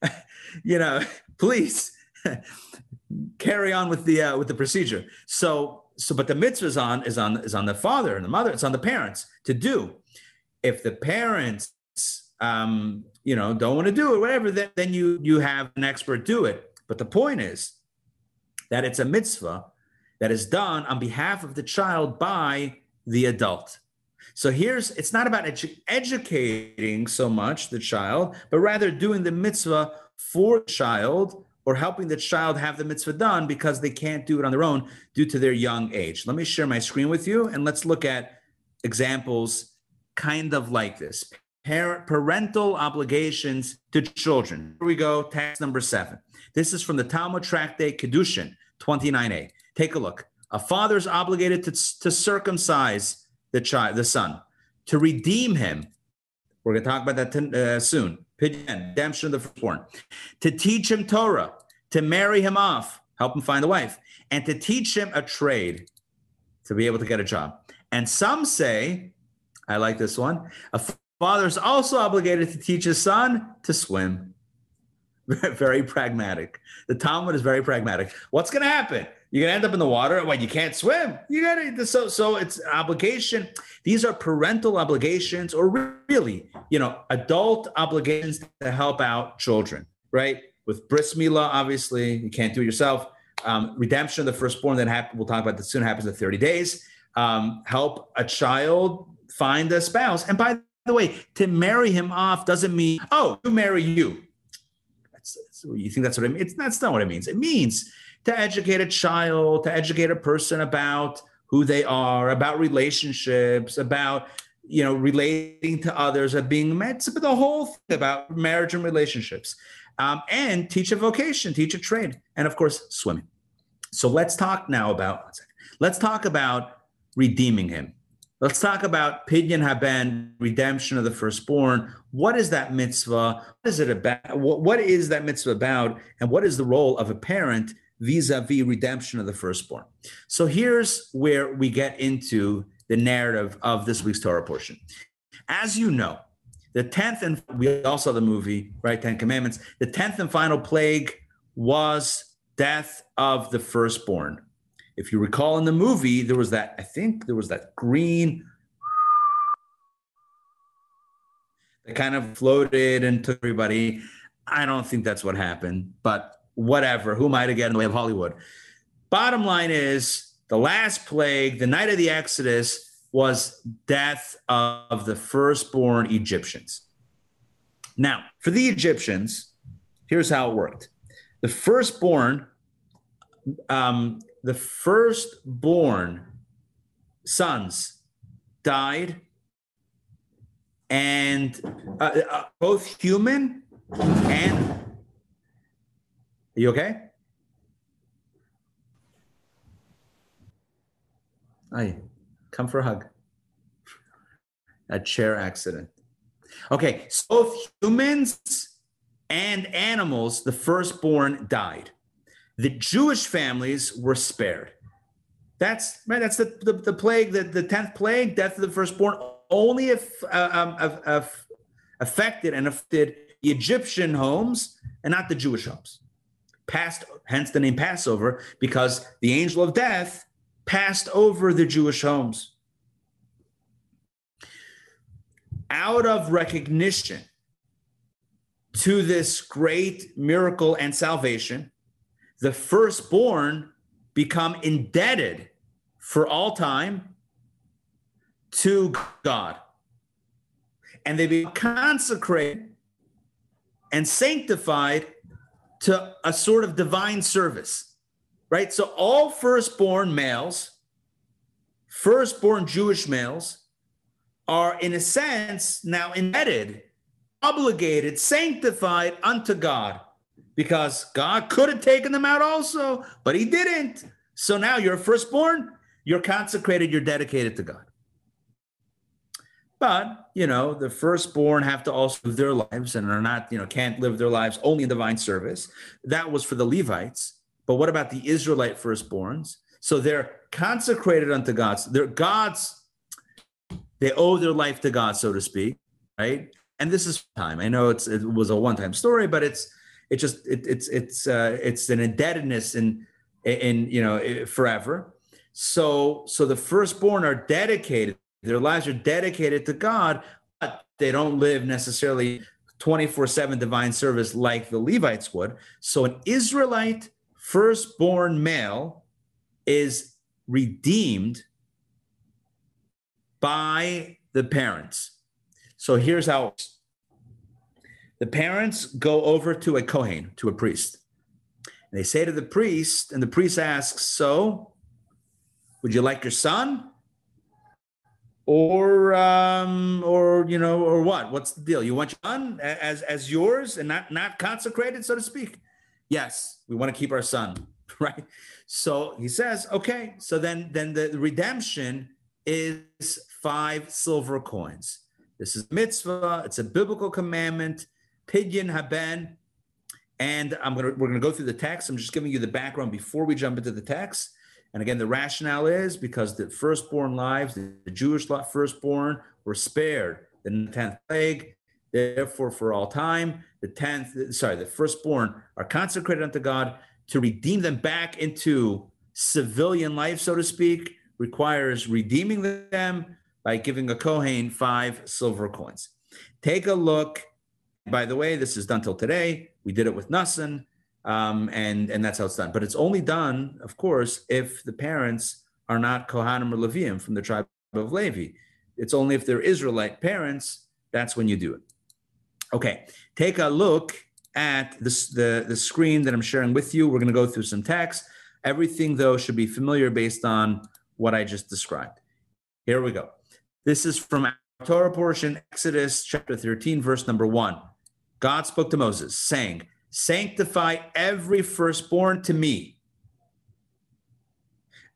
you know, please carry on with the uh, with the procedure. So so but the mitzvah is on is on is on the father and the mother, it's on the parents to do. If the parents um, you know, don't want to do it, whatever, then, then you you have an expert do it. But the point is that it's a mitzvah that is done on behalf of the child by the adult. So here's it's not about edu- educating so much the child, but rather doing the mitzvah for the child or helping the child have the mitzvah done because they can't do it on their own due to their young age. Let me share my screen with you and let's look at examples kind of like this. Parent, parental obligations to children. Here we go, text number seven. This is from the Talmud Tractate Kedushin 29a. Take a look. A father is obligated to, to circumcise the child, the son, to redeem him. We're going to talk about that uh, soon. Redemption of the firstborn. To teach him Torah, to marry him off, help him find a wife, and to teach him a trade to be able to get a job. And some say, I like this one, a father is also obligated to teach his son to swim. very pragmatic. The Talmud is very pragmatic. What's going to happen? You're gonna end up in the water. When you can't swim, you gotta so so it's obligation. These are parental obligations, or really, you know, adult obligations to help out children, right? With bris milah, obviously, you can't do it yourself. Um, redemption of the firstborn that happen, we'll talk about that soon happens in 30 days. Um, help a child find a spouse. And by the way, to marry him off doesn't mean, oh, to marry you. That's, that's, you think that's what it means? It's, that's not what it means. It means to educate a child, to educate a person about who they are, about relationships, about you know relating to others, of being met, the whole thing about marriage and relationships, um, and teach a vocation, teach a trade, and of course swimming. So let's talk now about let's talk about redeeming him. Let's talk about Pidyon Haben, redemption of the firstborn. What is that mitzvah? What is it about? What is that mitzvah about? And what is the role of a parent vis-a-vis redemption of the firstborn? So here's where we get into the narrative of this week's Torah portion. As you know, the 10th and we all saw the movie, right? Ten Commandments. The 10th and final plague was death of the firstborn. If you recall in the movie, there was that, I think there was that green that kind of floated and took everybody. I don't think that's what happened, but whatever. Who am I to get in the way of Hollywood? Bottom line is the last plague, the night of the Exodus, was death of the firstborn Egyptians. Now, for the Egyptians, here's how it worked. The firstborn um, the firstborn sons died, and uh, uh, both human and. You okay? Hi, come for a hug. A chair accident. Okay, so both humans and animals, the firstborn died the Jewish families were spared. That's right. That's the, the, the plague, the, the 10th plague, death of the firstborn, only if, uh, um, affected and affected the Egyptian homes and not the Jewish homes. Passed, hence the name Passover, because the angel of death passed over the Jewish homes. Out of recognition to this great miracle and salvation, the firstborn become indebted for all time to God. And they become consecrated and sanctified to a sort of divine service, right? So all firstborn males, firstborn Jewish males, are in a sense now indebted, obligated, sanctified unto God because God could have taken them out also, but he didn't. So now you're firstborn, you're consecrated, you're dedicated to God. But, you know, the firstborn have to also live their lives and are not, you know, can't live their lives only in divine service. That was for the Levites. But what about the Israelite firstborns? So they're consecrated unto God. They're God's, they owe their life to God, so to speak, right? And this is time. I know it's it was a one-time story, but it's it just it, it's it's uh, it's an indebtedness in in you know forever. So so the firstborn are dedicated. Their lives are dedicated to God, but they don't live necessarily 24 7 divine service like the Levites would. So an Israelite firstborn male is redeemed by the parents. So here's how the parents go over to a Kohen, to a priest. And they say to the priest, and the priest asks, So, would you like your son? Or, um, or you know, or what? What's the deal? You want your son as as yours and not not consecrated, so to speak? Yes, we want to keep our son, right? So he says, okay. So then, then the redemption is five silver coins. This is mitzvah. It's a biblical commandment. Pidyon Haben. And I'm gonna we're gonna go through the text. I'm just giving you the background before we jump into the text. And again, the rationale is because the firstborn lives, the, Jewish firstborn, were spared the tenth plague. Therefore, for all time, the tenth, sorry, the firstborn are consecrated unto God to redeem them back into civilian life, so to speak, requires redeeming them by giving a Kohen five silver coins. Take a look by the way, this is done till today. We did it with Nassan, um, and and that's how it's done. But it's only done, of course, if the parents are not Kohanim or Levium from the tribe of Levi. It's only if they're Israelite parents that's when you do it. Okay, take a look at this, the the screen that I'm sharing with you. We're going to go through some text. Everything though should be familiar based on what I just described. Here we go. This is from Torah portion, Exodus chapter 13, verse number one. God spoke to Moses, saying, Sanctify every firstborn to me.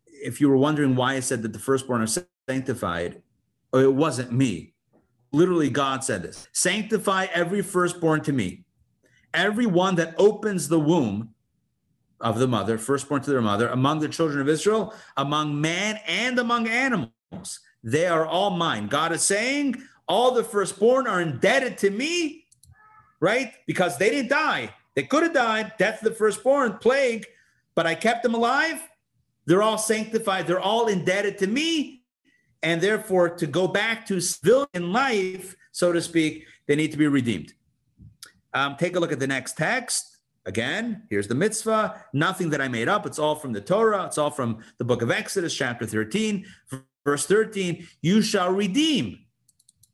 If you were wondering why I said that the firstborn are sanctified, Oh, it wasn't me. Literally, God said this Sanctify every firstborn to me. Every one that opens the womb of the mother, firstborn to their mother, among the children of Israel, among man and among animals. They are all mine. God is saying, all the firstborn are indebted to me, right? Because they didn't die. They could have died, death of the firstborn, plague, but I kept them alive. They're all sanctified. They're all indebted to me. And therefore, to go back to civilian life, so to speak, they need to be redeemed. Um, take a look at the next text. Again, here's the mitzvah. Nothing that I made up. It's all from the Torah. It's all from the book of Exodus, chapter 13, verse 13. You shall redeem.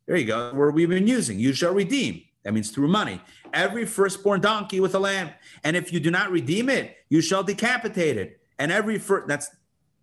There you go. Where we've been using. You shall redeem. That means through money. Every firstborn donkey with a lamb. And if you do not redeem it, you shall decapitate it. And every first, that's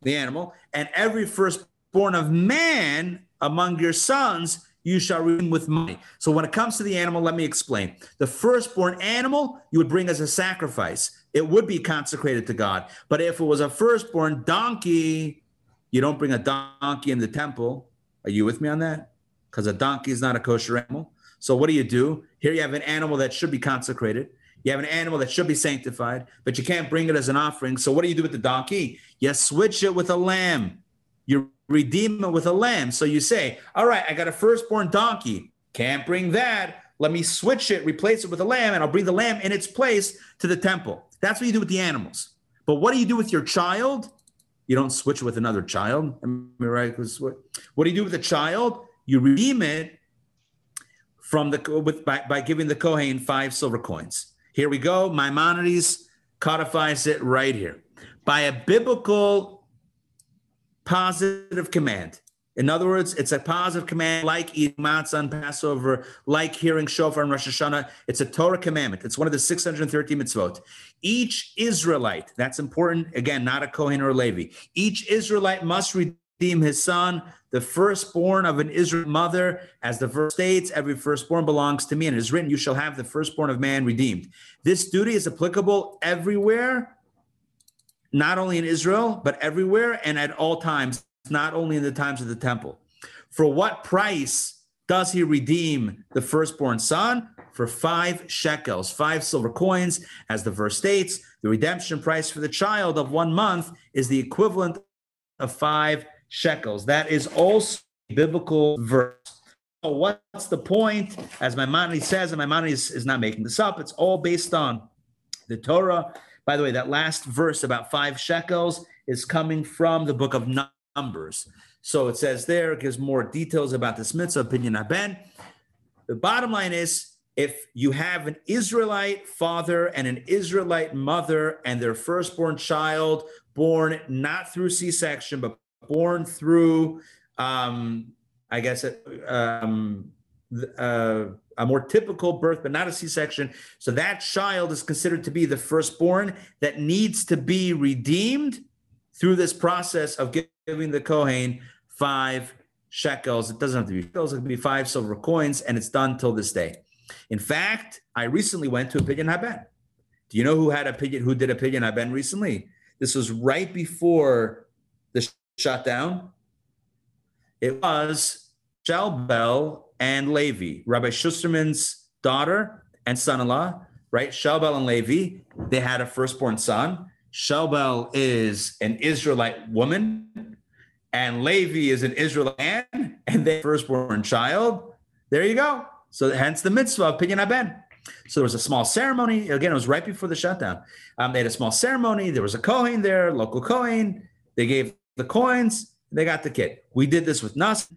the animal. And every firstborn of man among your sons you shall redeem with money. So when it comes to the animal, let me explain. The firstborn animal you would bring as a sacrifice. It would be consecrated to God. But if it was a firstborn donkey, you don't bring a donkey in the temple. Are you with me on that? Because a donkey is not a kosher animal. So what do you do? Here you have an animal that should be consecrated. You have an animal that should be sanctified, but you can't bring it as an offering. So what do you do with the donkey? You switch it with a lamb. You redeem it with a lamb. So you say, all right, I got a firstborn donkey. Can't bring that. Let me switch it, replace it with a lamb, and I'll bring the lamb in its place to the temple. That's what you do with the animals. But what do you do with your child? You don't switch it with another child. What do you do with a child? You redeem it from the with by, by giving the Kohen five silver coins. Here we go. Maimonides codifies it right here. By a biblical positive command. In other words, it's a positive command like eating matzah on Passover, like hearing shofar on Rosh Hashanah. It's a Torah commandment. It's one of the 613 mitzvot. Each Israelite, that's important, again, not a Kohen or a Levi, each Israelite must redeem his son, the firstborn of an Israel mother. As the verse states, every firstborn belongs to me. And it is written, You shall have the firstborn of man redeemed. This duty is applicable everywhere not only in Israel, but everywhere and at all times, not only in the times of the temple. For what price does he redeem the firstborn son? For five shekels, five silver coins, as the verse states. The redemption price for the child of one month is the equivalent of five shekels. That is also a biblical verse. So what's the point? As Maimonides says, and Maimonides is not making this up, it's all based on the Torah by the way, that last verse about five shekels is coming from the book of Numbers. So it says there, it gives more details about this mitzvah, pidyon ben. The bottom line is if you have an Israelite father and an Israelite mother and their firstborn child born not through C section, but born through, um, I guess, um, uh, a more typical birth, but not a C section. So that child is considered to be the firstborn that needs to be redeemed through this process of giving the Kohen five shekels. It doesn't have to be shekels, it can be five silver coins, and it's done till this day. In fact, I recently went to a Pidyon Haben. Do you know who had a Pidyon, who did a Pidyon Haben recently? This was right before the shutdown. It was Shelbel and Levi, Rabbi Schusterman's daughter and son-in-law, right? Shelbel and Levi, they had a firstborn son. Shelbel is an Israelite woman, and Levi is an Israelite man, and their firstborn child. There you go. So hence the mitzvah of Pidyon Haben. So there was a small ceremony. Again, it was right before the shutdown. Um, they had a small ceremony. There was a Kohen there, local Kohen. They gave the coins. They got the kid. We did this with Nas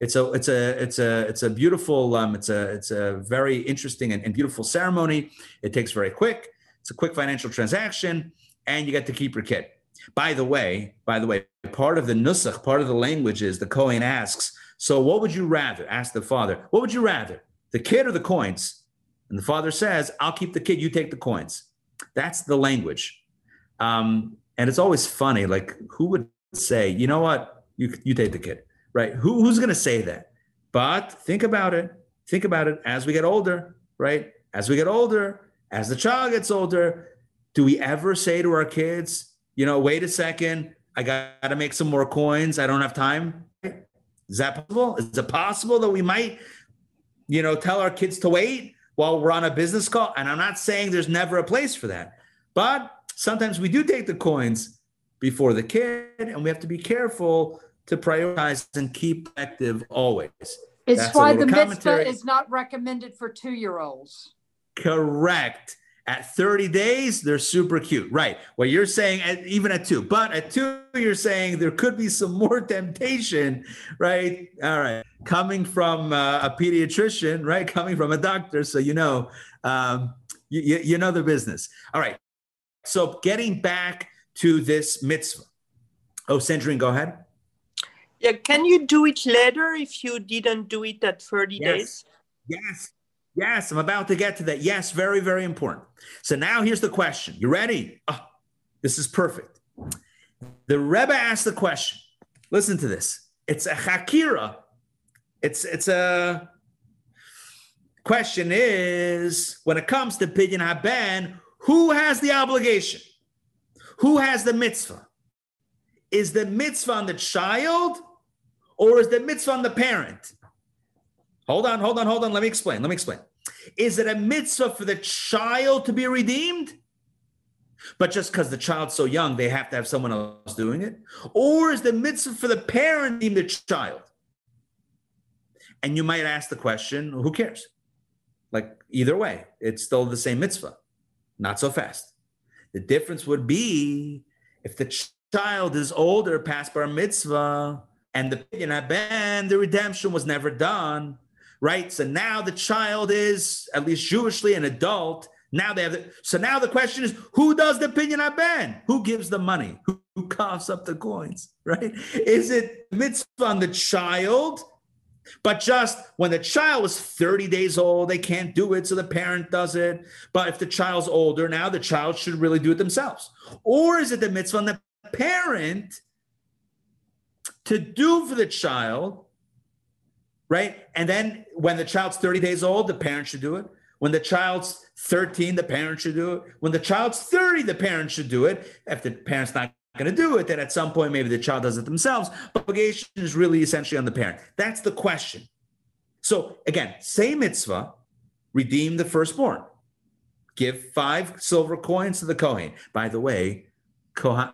it's a it's a it's a it's a beautiful um, it's a it's a very interesting and, and, beautiful ceremony. It takes very quick. It's a quick financial transaction, and you get to keep your kid. By the way, by the way, part of the nusach, part of the language is the Kohen asks, "So what would you rather?" Ask the father, "What would you rather, the kid or the coins?" And the father says, "I'll keep the kid. You take the coins." That's the language, um, and it's always funny. Like who would say, "You know what? You you take the kid." right? Who, who's going to say that? But think about it. Think about it as we get older, right? As we get older, as the child gets older, do we ever say to our kids, you know, wait a second, I got to make some more coins. I don't have time. Is that possible? Is it possible that we might, you know, tell our kids to wait while we're on a business call? And I'm not saying there's never a place for that, but sometimes we do take the coins before the kid, and we have to be careful to prioritize and keep active always. It's That's why the mitzvah is not recommended for two year olds. Correct. At 30 days, they're super cute. Right. What you're saying, at, even at two, but at two, you're saying there could be some more temptation, right? All right. Coming from uh, a pediatrician, right? Coming from a doctor. So, you know, um, you, you, you know the business. All right. So, getting back to this mitzvah. Oh, Sandrine, go ahead. Yeah, can you do it later if you didn't do it at 30 Yes. days? Yes. Yes, I'm about to get to that. Yes, very, very important. So now here's the question. You ready? Oh, this is perfect. The Rebbe asked the question. Listen to this. It's a hakira. It's it's a question is when it comes to pidyon haben, who has the obligation? Who has the mitzvah? Is the mitzvah on the child or is the mitzvah on the parent? Hold on, hold on, hold on. Let me explain. Let me explain. Is it a mitzvah for the child to be redeemed? But just because the child's so young, they have to have someone else doing it? Or is the mitzvah for the parent redeem the child? And you might ask the question, who cares? Like either way, it's still the same mitzvah. Not so fast. The difference would be if the ch- child is older, past bar mitzvah, and the know, ben, the redemption was never done, right? So now the child is at least Jewishly an adult. Now they have the, so now the question is who does the pidyon ben? Who gives the money? Who, who coughs up the coins? Right? Is it mitzvah on the child? But just when the child is 30 days old, they can't do it, so the parent does it. But if the child's older now, the child should really do it themselves. Or is it the mitzvah on the parent to do for the child, right? And then when the child's 30 days old, the parent should do it. When the child's 13, the parent should do it. When the child's 30, the parent should do it. If the parent's not going to do it, then at some point maybe the child does it themselves. But obligation is really essentially on the parent. That's the question. So again, same mitzvah, redeem the firstborn. Give five silver coins to the Kohen. By the way, Kohen,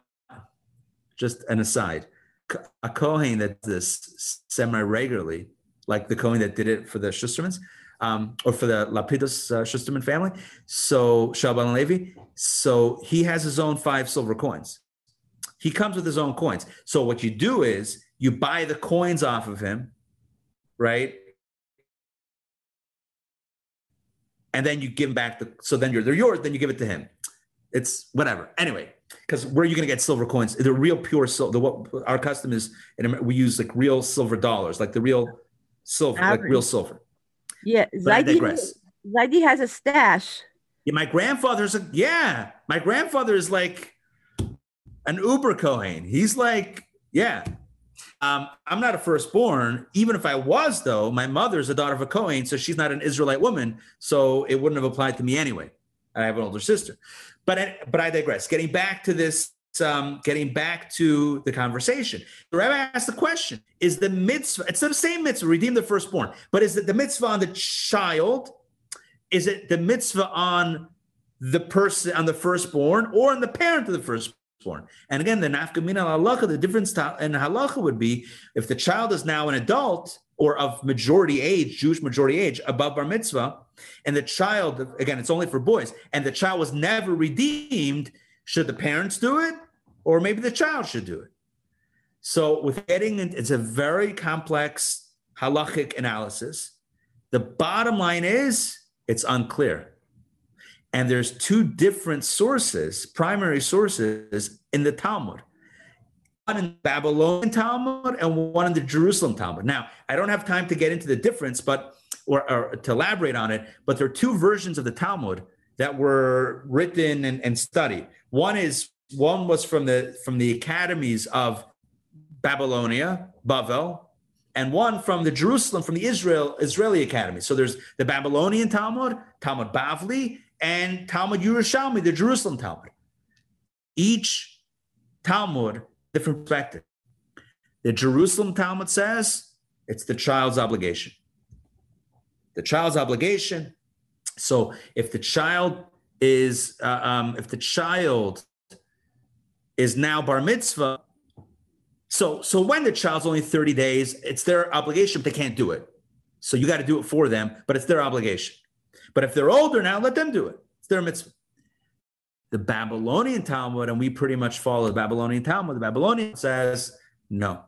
just an aside, a Kohen that does this semi regularly, like the Kohen that did it for the Schustermans, um, or for the Lapidus uh, Schusterman family. So Shabbat Levi. So he has his own five silver coins. He comes with his own coins. So what you do is you buy the coins off of him, right? And then you give him back the. So then you're they're yours. Then you give it to him. It's whatever. Anyway, because where are you going to get silver coins? The real pure silver. The what our custom is, in Amer- we use like real silver dollars, like the real silver, like real silver. Yeah, Zaidi, digress. Zaidi has a stash. Yeah, my grandfather's a yeah. My grandfather is like an Uber Kohen. He's like, yeah. Um, I'm not a firstborn. Even if I was, though, my mother's a daughter of a Kohen, so she's not an Israelite woman, so it wouldn't have applied to me anyway. I have an older sister, but I- but I digress. Getting back to this, um, getting back to the conversation, the rabbi asked the question: Is the mitzvah? It's the same mitzvah, redeem the firstborn, but is it the mitzvah on the child? Is it the mitzvah on the person on the firstborn or on the parent of the firstborn? And again, the nafkamina halacha, the difference in halacha would be if the child is now an adult or of majority age, Jewish majority age, above bar mitzvah, and the child, again, it's only for boys, and the child was never redeemed, should the parents do it? Or maybe the child should do it. So with getting, it's a very complex halachic analysis. The bottom line is it's unclear. And there's two different sources, primary sources in the Talmud. One in Babylonian Talmud and one in the Jerusalem Talmud. Now, I don't have time to get into the difference, but or, or to elaborate on it, but there are two versions of the Talmud that were written and, and studied. One is one was from the from the academies of Babylonia, Bavel, and one from the Jerusalem, from the Israel Israeli Academy. So there's the Babylonian Talmud, Talmud Bavli, and Talmud Yerushalmi, the Jerusalem Talmud. Each Talmud different perspective. The Jerusalem Talmud says It's the child's obligation. The child's obligation. So if the child is, uh, um, if the child is now bar mitzvah, so so when the child's only 30 days, it's their obligation, but they can't do it. So you got to do it for them, but it's their obligation. But if they're older now, let them do it. It's their mitzvah. The Babylonian Talmud, and we pretty much follow the Babylonian Talmud, the Babylonian says, no.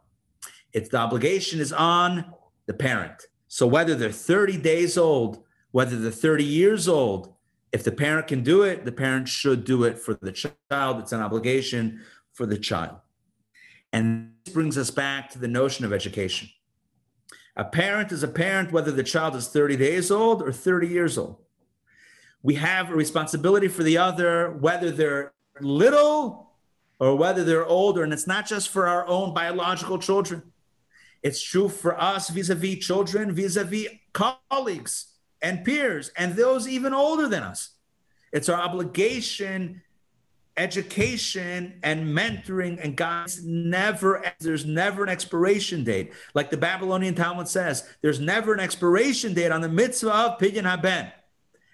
It's the obligation is on the parent. So whether they're 30 days old, whether they're 30 years old, if the parent can do it, the parent should do it for the child. It's an obligation for the child. And this brings us back to the notion of education. A parent is a parent whether the child is 30 days old or 30 years old. We have a responsibility for the other, whether they're little or whether they're older. And it's not just for our own biological children, it's true for us vis a vis children, vis a vis colleagues and peers, and those even older than us. It's our obligation education and mentoring and guidance never there's never an expiration date. Like the babylonian talmud says there's never an expiration date on the mitzvah of pidyon haben.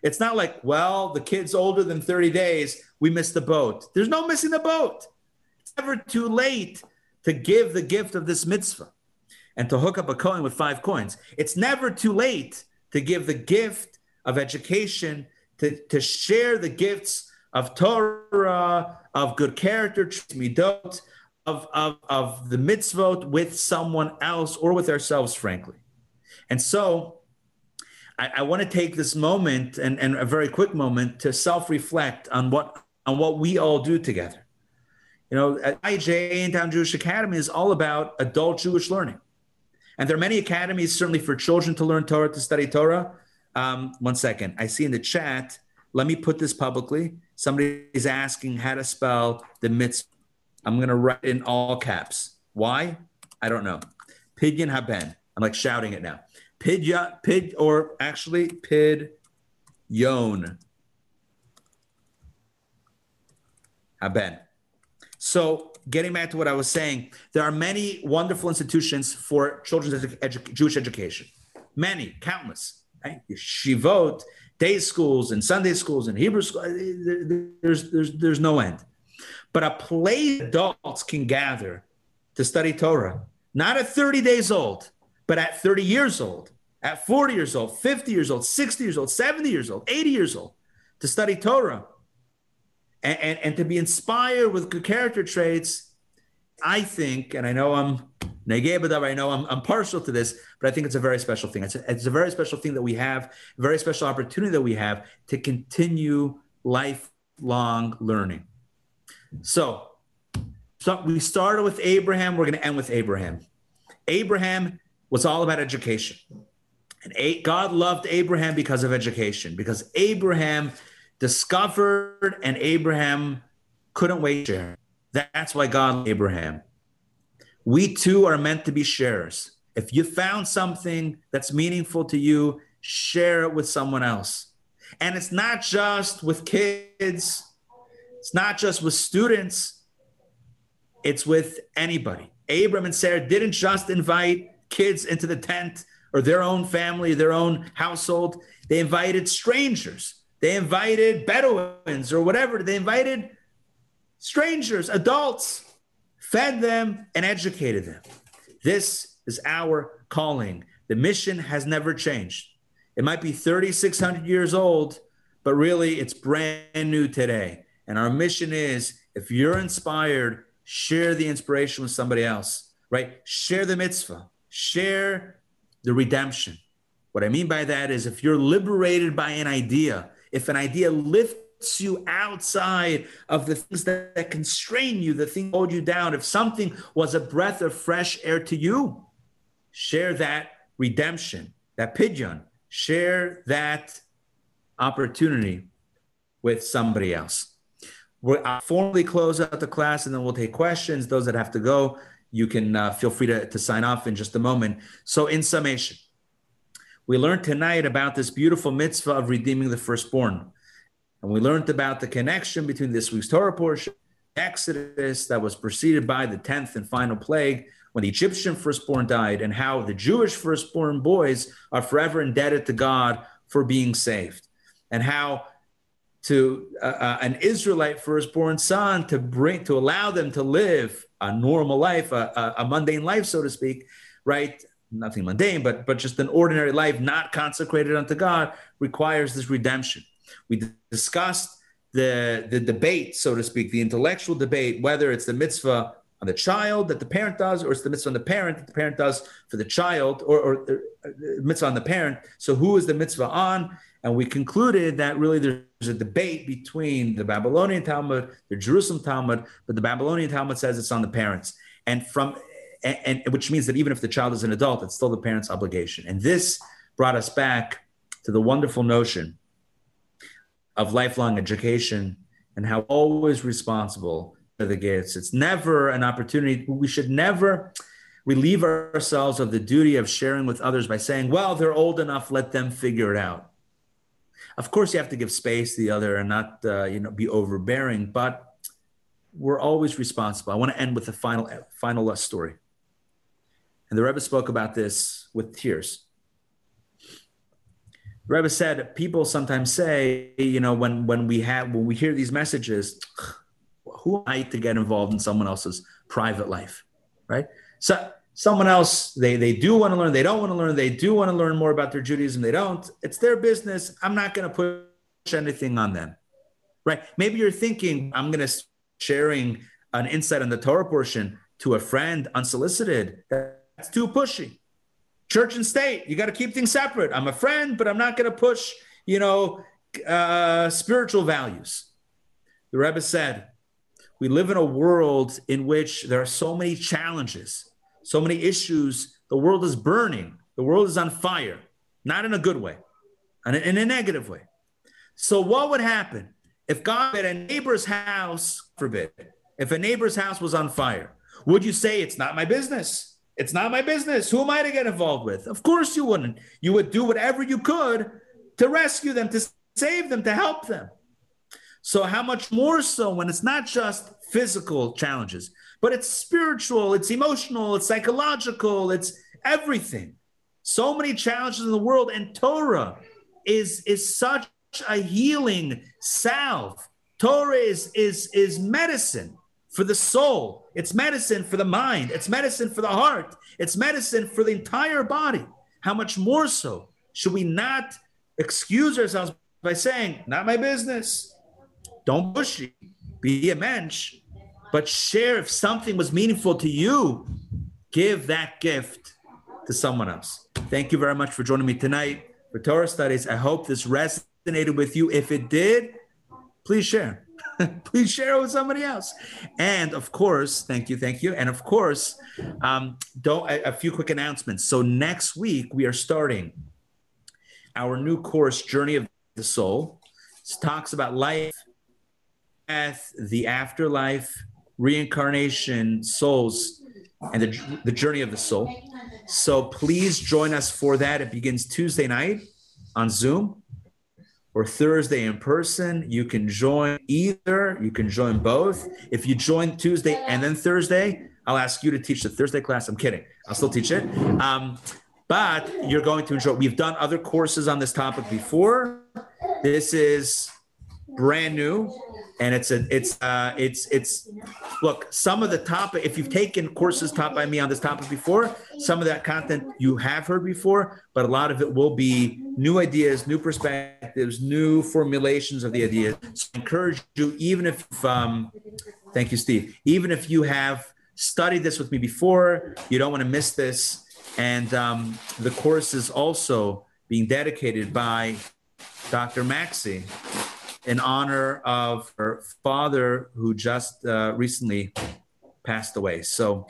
It's not like well the kid's older than 30 days we missed the boat. There's no missing the boat. It's never too late to give the gift of this mitzvah and to hook up a coin with five coins. It's never too late to give the gift of education to, to share the gifts of Torah, of good character, midot, of, of, of the mitzvot with someone else or with ourselves, frankly. And so I, I want to take this moment and, and a very quick moment to self-reflect on what on what we all do together. You know, Intown Jewish Academy is all about adult Jewish learning. And there are many academies, certainly for children to learn Torah, to study Torah. Um, one second. I see in the chat, let me put this publicly. Somebody's asking how to spell the mitzvah. I'm going to write in all caps. Why? I don't know. Pidyon haben. I'm like shouting it now. Pidya, pid, or actually pid yon. Haben. So getting back to what I was saying, there are many wonderful institutions for children's edu- Jewish education. Many, countless. Right? Shivot, day schools and Sunday schools and Hebrew school. Eh, there's, there's, there's no end. But a place adults can gather to study Torah, not at 30 days old, but at 30 years old, at 40 years old, 50 years old, 60 years old, 70 years old, 80 years old, to study Torah and, and, and to be inspired with good character traits. I think, and I know I'm Negebadav, I know I'm, I'm partial to this, but I think it's a very special thing. It's a, it's a very special thing that we have, a very special opportunity that we have to continue lifelong learning. So, so we started with Abraham. We're going to end with Abraham. Abraham was all about education. And God loved Abraham because of education, because Abraham discovered and Abraham couldn't wait to share. That's why God Abraham. We too are meant to be sharers. If you found something that's meaningful to you, share it with someone else. And it's not just with kids, it's not just with students, it's with anybody. Abram and Sarah didn't just invite kids into the tent or their own family, their own household. They invited strangers. They invited Bedouins or whatever. They invited strangers, adults fed them, and educated them. This is our calling. The mission has never changed. It might be 3,600 years old, but really it's brand new today. And our mission is if you're inspired, share the inspiration with somebody else, right? Share the mitzvah, share the redemption. What I mean by that is if you're liberated by an idea, if an idea lifts you outside of the things that, that constrain you, the thing hold you down. If something was a breath of fresh air to you, share that redemption, that pidyon, share that opportunity with somebody else. We'll I'll formally close out the class and then we'll take questions. Those that have to go, you can uh, feel free to, to sign off in just a moment. So, in summation, we learned tonight about this beautiful mitzvah of redeeming the firstborn. And we learned about the connection between this week's Torah portion, Exodus, that was preceded by the 10th and final plague, when the Egyptian firstborn died, and how the Jewish firstborn boys are forever indebted to God for being saved, and how to uh, uh, an Israelite firstborn son to bring to allow them to live a normal life, a, a, a mundane life, so to speak, right? Nothing mundane, but but just an ordinary life, not consecrated unto God, requires this redemption. We discussed the the debate, so to speak, the intellectual debate, whether it's the mitzvah on the child that the parent does, or it's the mitzvah on the parent that the parent does for the child, or, or, or uh, mitzvah on the parent. So who is the mitzvah on? And we concluded that really there's a debate between the Babylonian Talmud, the Jerusalem Talmud, but the Babylonian Talmud says it's on the parents. And from and, and which means that even if the child is an adult, it's still the parent's obligation. And this brought us back to the wonderful notion of lifelong education and how always responsible for the gifts. It's never an opportunity. We should never relieve ourselves of the duty of sharing with others by saying, well, they're old enough, let them figure it out. Of course, you have to give space to the other and not, uh, you know, be overbearing. But we're always responsible. I want to end with a final, final story. And the Rebbe spoke about this with tears. Rebbe said, people sometimes say, you know, when when we have when we hear these messages, who am I to get involved in someone else's private life, right? So someone else they they do want to learn they don't want to learn they do want to learn more about their judaism they don't. It's their business. I'm not going to push anything on them right? Maybe you're thinking i'm going to sharing an insight on the torah portion to a friend unsolicited. That's too pushy church and state you got to keep things separate i'm a friend but i'm not going to push you know uh, spiritual values the rebbe said we live in a world in which there are so many challenges so many issues. The world is burning. The world is on fire, not in a good way, in a, in a negative way. So, what would happen if God at a neighbor's house, forbid, if a neighbor's house was on fire? Would you say it's not my business? It's not my business. Who am I to get involved with? Of course you wouldn't. You would do whatever you could to rescue them, to save them, to help them. So, how much more so when it's not just physical challenges, but it's spiritual, it's emotional, it's psychological, it's everything. So many challenges in the world, and Torah is, is such a healing salve. Torah is, is, is medicine for the soul, it's medicine for the mind, it's medicine for the heart, it's medicine for the entire body. How much more so should we not excuse ourselves by saying, Not my business, don't push it, be a mensch, but share if something was meaningful to you, give that gift to someone else. Thank you very much for joining me tonight for Torah studies. I hope this resonated with you. If it did, please share. please share it with somebody else. And of course, thank you, thank you. And of course, um, don't a, a few quick announcements. So next week we are starting our new course, Journey of the Soul. It talks about life, death, the afterlife, reincarnation, souls, and the, the journey of the soul. So please join us for that. It begins Tuesday night on Zoom or Thursday in person. You can join either, you can join both. If you join Tuesday and then Thursday, I'll ask you to teach the Thursday class. I'm kidding. I'll still teach it. Um, but you're going to enjoy. We've done other courses on this topic before. This is brand new and it's a it's uh it's it's look some of the topic if you've taken courses taught by me on this topic before some of that content you have heard before but a lot of it will be new ideas new perspectives new formulations of the ideas so I encourage you even if um thank you steve. Even if you have studied this with me before you don't want to miss this. And um, the course is also being dedicated by dr maxey in honor of her father who just uh, recently passed away. So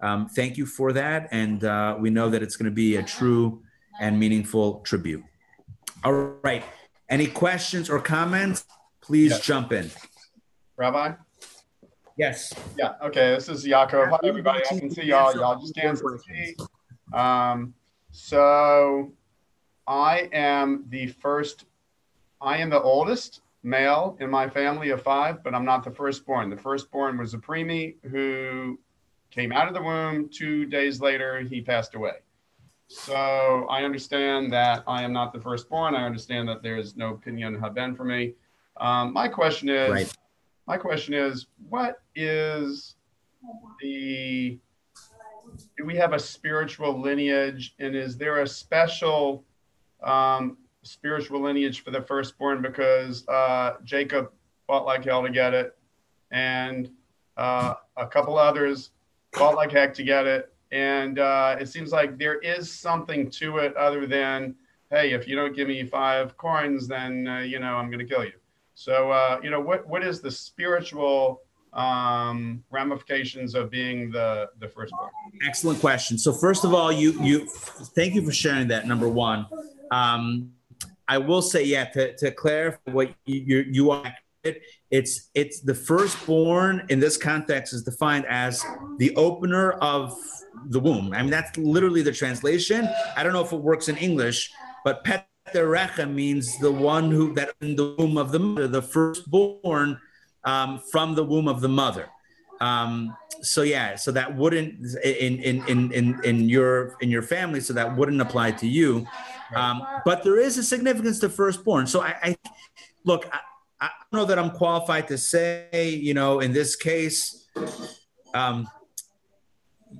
um, thank you for that. And uh, we know that it's going to be a true and meaningful tribute. All right. Any questions or comments? Please yes. jump in. Rabbi? Yes. Yeah. Okay. This is Yaakov. Hi, everybody. I can see y'all. Y'all just can't see. Um, so I am the first, I am the oldest male in my family of five, but I'm not the firstborn. The firstborn was a preemie who came out of the womb. Two days later, he passed away. So I understand that I am not the firstborn. I understand that there is no pidyon haben for me. Um, my question is, Right. my question is, what is the do we have a spiritual lineage and is there a special um, spiritual lineage for the firstborn because uh, jacob fought like hell to get it and uh, a couple others fought like heck to get it and uh, it seems like there is something to it other than hey if you don't give me five coins then uh, you know i'm going to kill you so uh, you know what what is the spiritual um, ramifications of being the the firstborn Excellent question. So first of all, you you thank you for sharing that. Number one, um, I will say, yeah, to, to clarify what you you, you are. It's it's the firstborn in this context is defined as the opener of the womb. I mean, that's literally the translation. I don't know if it works in English, but Peter rechem means the one who that in the womb of the mother, the firstborn um, from the womb of the mother. Um, so yeah, so that wouldn't in in in in in your in your family, so that wouldn't apply to you. Um, but there is a significance to firstborn. So I, I look, I, I don't know that I'm qualified to say, you know, in this case, um,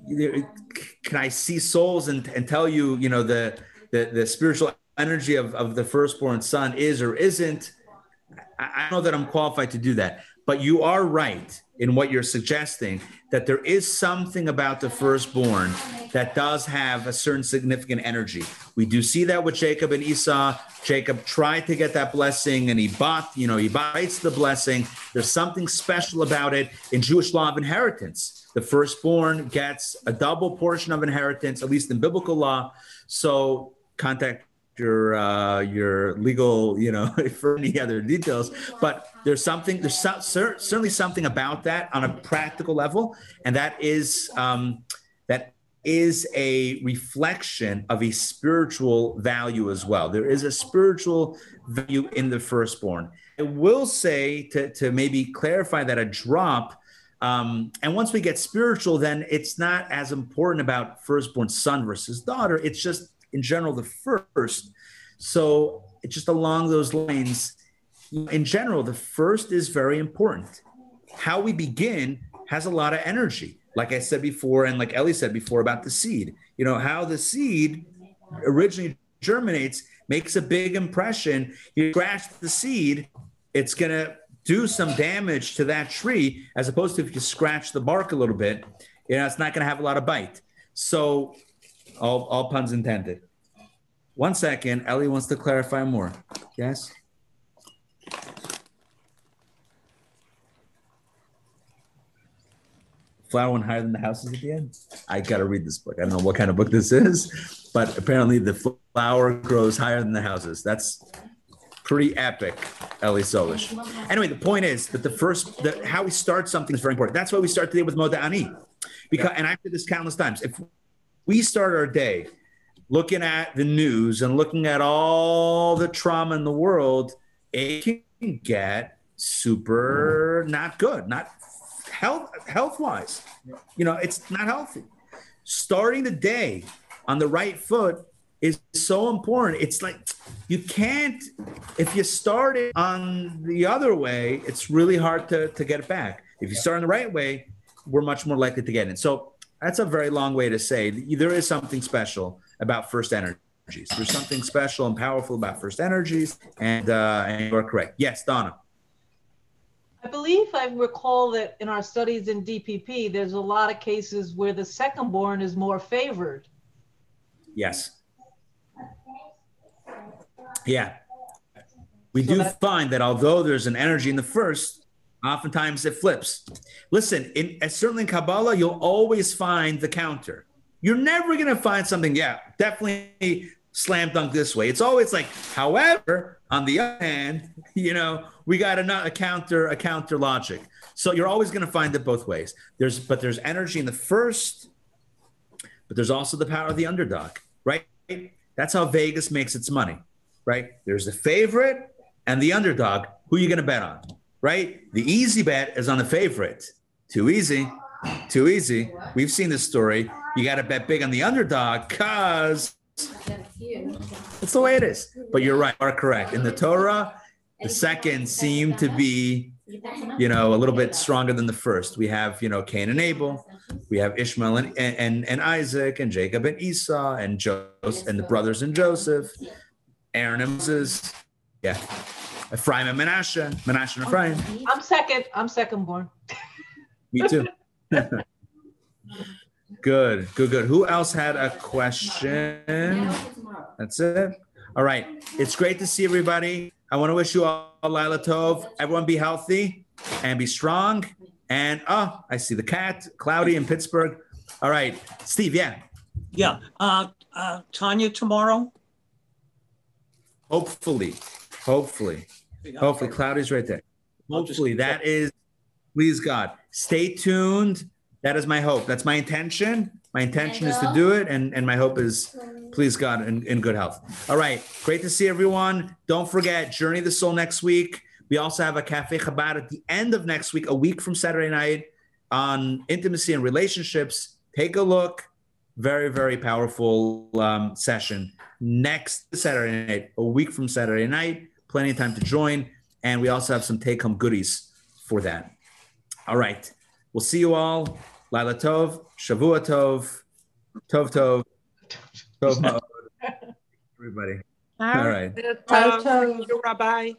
can I see souls and, and tell you, you know, the, the, the spiritual energy of, of the firstborn son is or isn't. I, I know that I'm qualified to do that, but you are right in what you're suggesting that there is something about the firstborn that does have a certain significant energy. We do see that with Jacob and Esau. Jacob tried to get that blessing and he bought, you know, he bites the blessing. There's something special about it in Jewish law of inheritance. The firstborn gets a double portion of inheritance, at least in biblical law. So contact your uh, your legal, you know, for any other details. But there's something, there's so, cer- certainly something about that on a practical level, and that is um, that is a reflection of a spiritual value as well. There is a spiritual value in the firstborn. I will say to to maybe clarify that a drop. Um, and once we get spiritual, then it's not as important about firstborn son versus daughter. It's just in general the first. So just along those lines. In general, the first is very important. How we begin has a lot of energy. Like I said before, and like Ellie said before about the seed. You know, how the seed originally germinates makes a big impression. You scratch the seed, it's gonna do some damage to that tree, as opposed to if you scratch the bark a little bit, you know, it's not gonna have a lot of bite. So all, all puns intended. One second, Ellie wants to clarify more. Yes? Flower one higher than the houses at the end. I gotta read this book. I don't know what kind of book this is, but apparently the flower grows higher than the houses. That's pretty epic, Ellie Sollish. Anyway, the point is that the first, the, how we start something is very important. That's why we start today with Modeh Ani. Because, and I've said this countless times. If we start our day looking at the news and looking at all the trauma in the world, it can get super not good, not health health wise. You know, it's not healthy. Starting the day on the right foot is so important. It's like you can't if you start it on the other way, it's really hard to, to get it back. If you start on the right way, we're much more likely to get it. So that's a very long way to say there is something special about first energies. There's something special and powerful about first energies, and uh, and you're correct. Yes, Donna. I believe I recall that in our studies in DPP, there's a lot of cases where the second born is more favored. Yes. Yeah. We So do find that although there's an energy in the first, oftentimes it flips. Listen, in uh, certainly in Kabbalah, you'll always find the counter. You're never gonna find something, yeah, definitely slam dunk this way. It's always like, however, on the other hand, you know, we got a, a counter, a counter logic. So you're always gonna find it both ways. There's but there's energy in the first, but there's also the power of the underdog, right? That's how Vegas makes its money, right? There's the favorite and the underdog. Who are you going to bet on, right? The easy bet is on the favorite. Too easy. Too easy. We've seen this story. You got to bet big on the underdog because it's the way it is. But you're right, are correct. In the Torah, the second seemed to be, you know, a little bit stronger than the first. We have, you know, Cain and Abel. We have Ishmael and, and, and Isaac and Jacob and Esau and Joseph and the brothers and Joseph, Aaron and Moses. Yeah. Ephraim and Menashe, Menashe and Ephraim. I'm second. I'm second born. Me too. good, good, good. Who else had a question? That's it. All right. It's great to see everybody. I want to wish you all Lila Tov. Everyone be healthy and be strong. And oh, I see the cat, Cloudy in Pittsburgh. All right. Steve, yeah. Yeah. Uh, uh, Tanya tomorrow? Hopefully. Hopefully. Hopefully. Cloudy's right there. Hopefully. That is, please God. Stay tuned. That is my hope. That's my intention. My intention is to do it, and, and my hope is, please God, in, in good health. All right. Great to see everyone. Don't forget, Journey the Soul next week. We also have a Cafe Chabad at the end of next week, a week from Saturday night, on intimacy and relationships. Take a look. Very, very powerful um, session next Saturday night, a week from Saturday night. Plenty of time to join. And we also have some take home goodies for that. All right. We'll see you all. Lila Tov, Shavua Tov, Tov Tov, Tov Ma'od. Everybody. All right. Uh, Rabbi.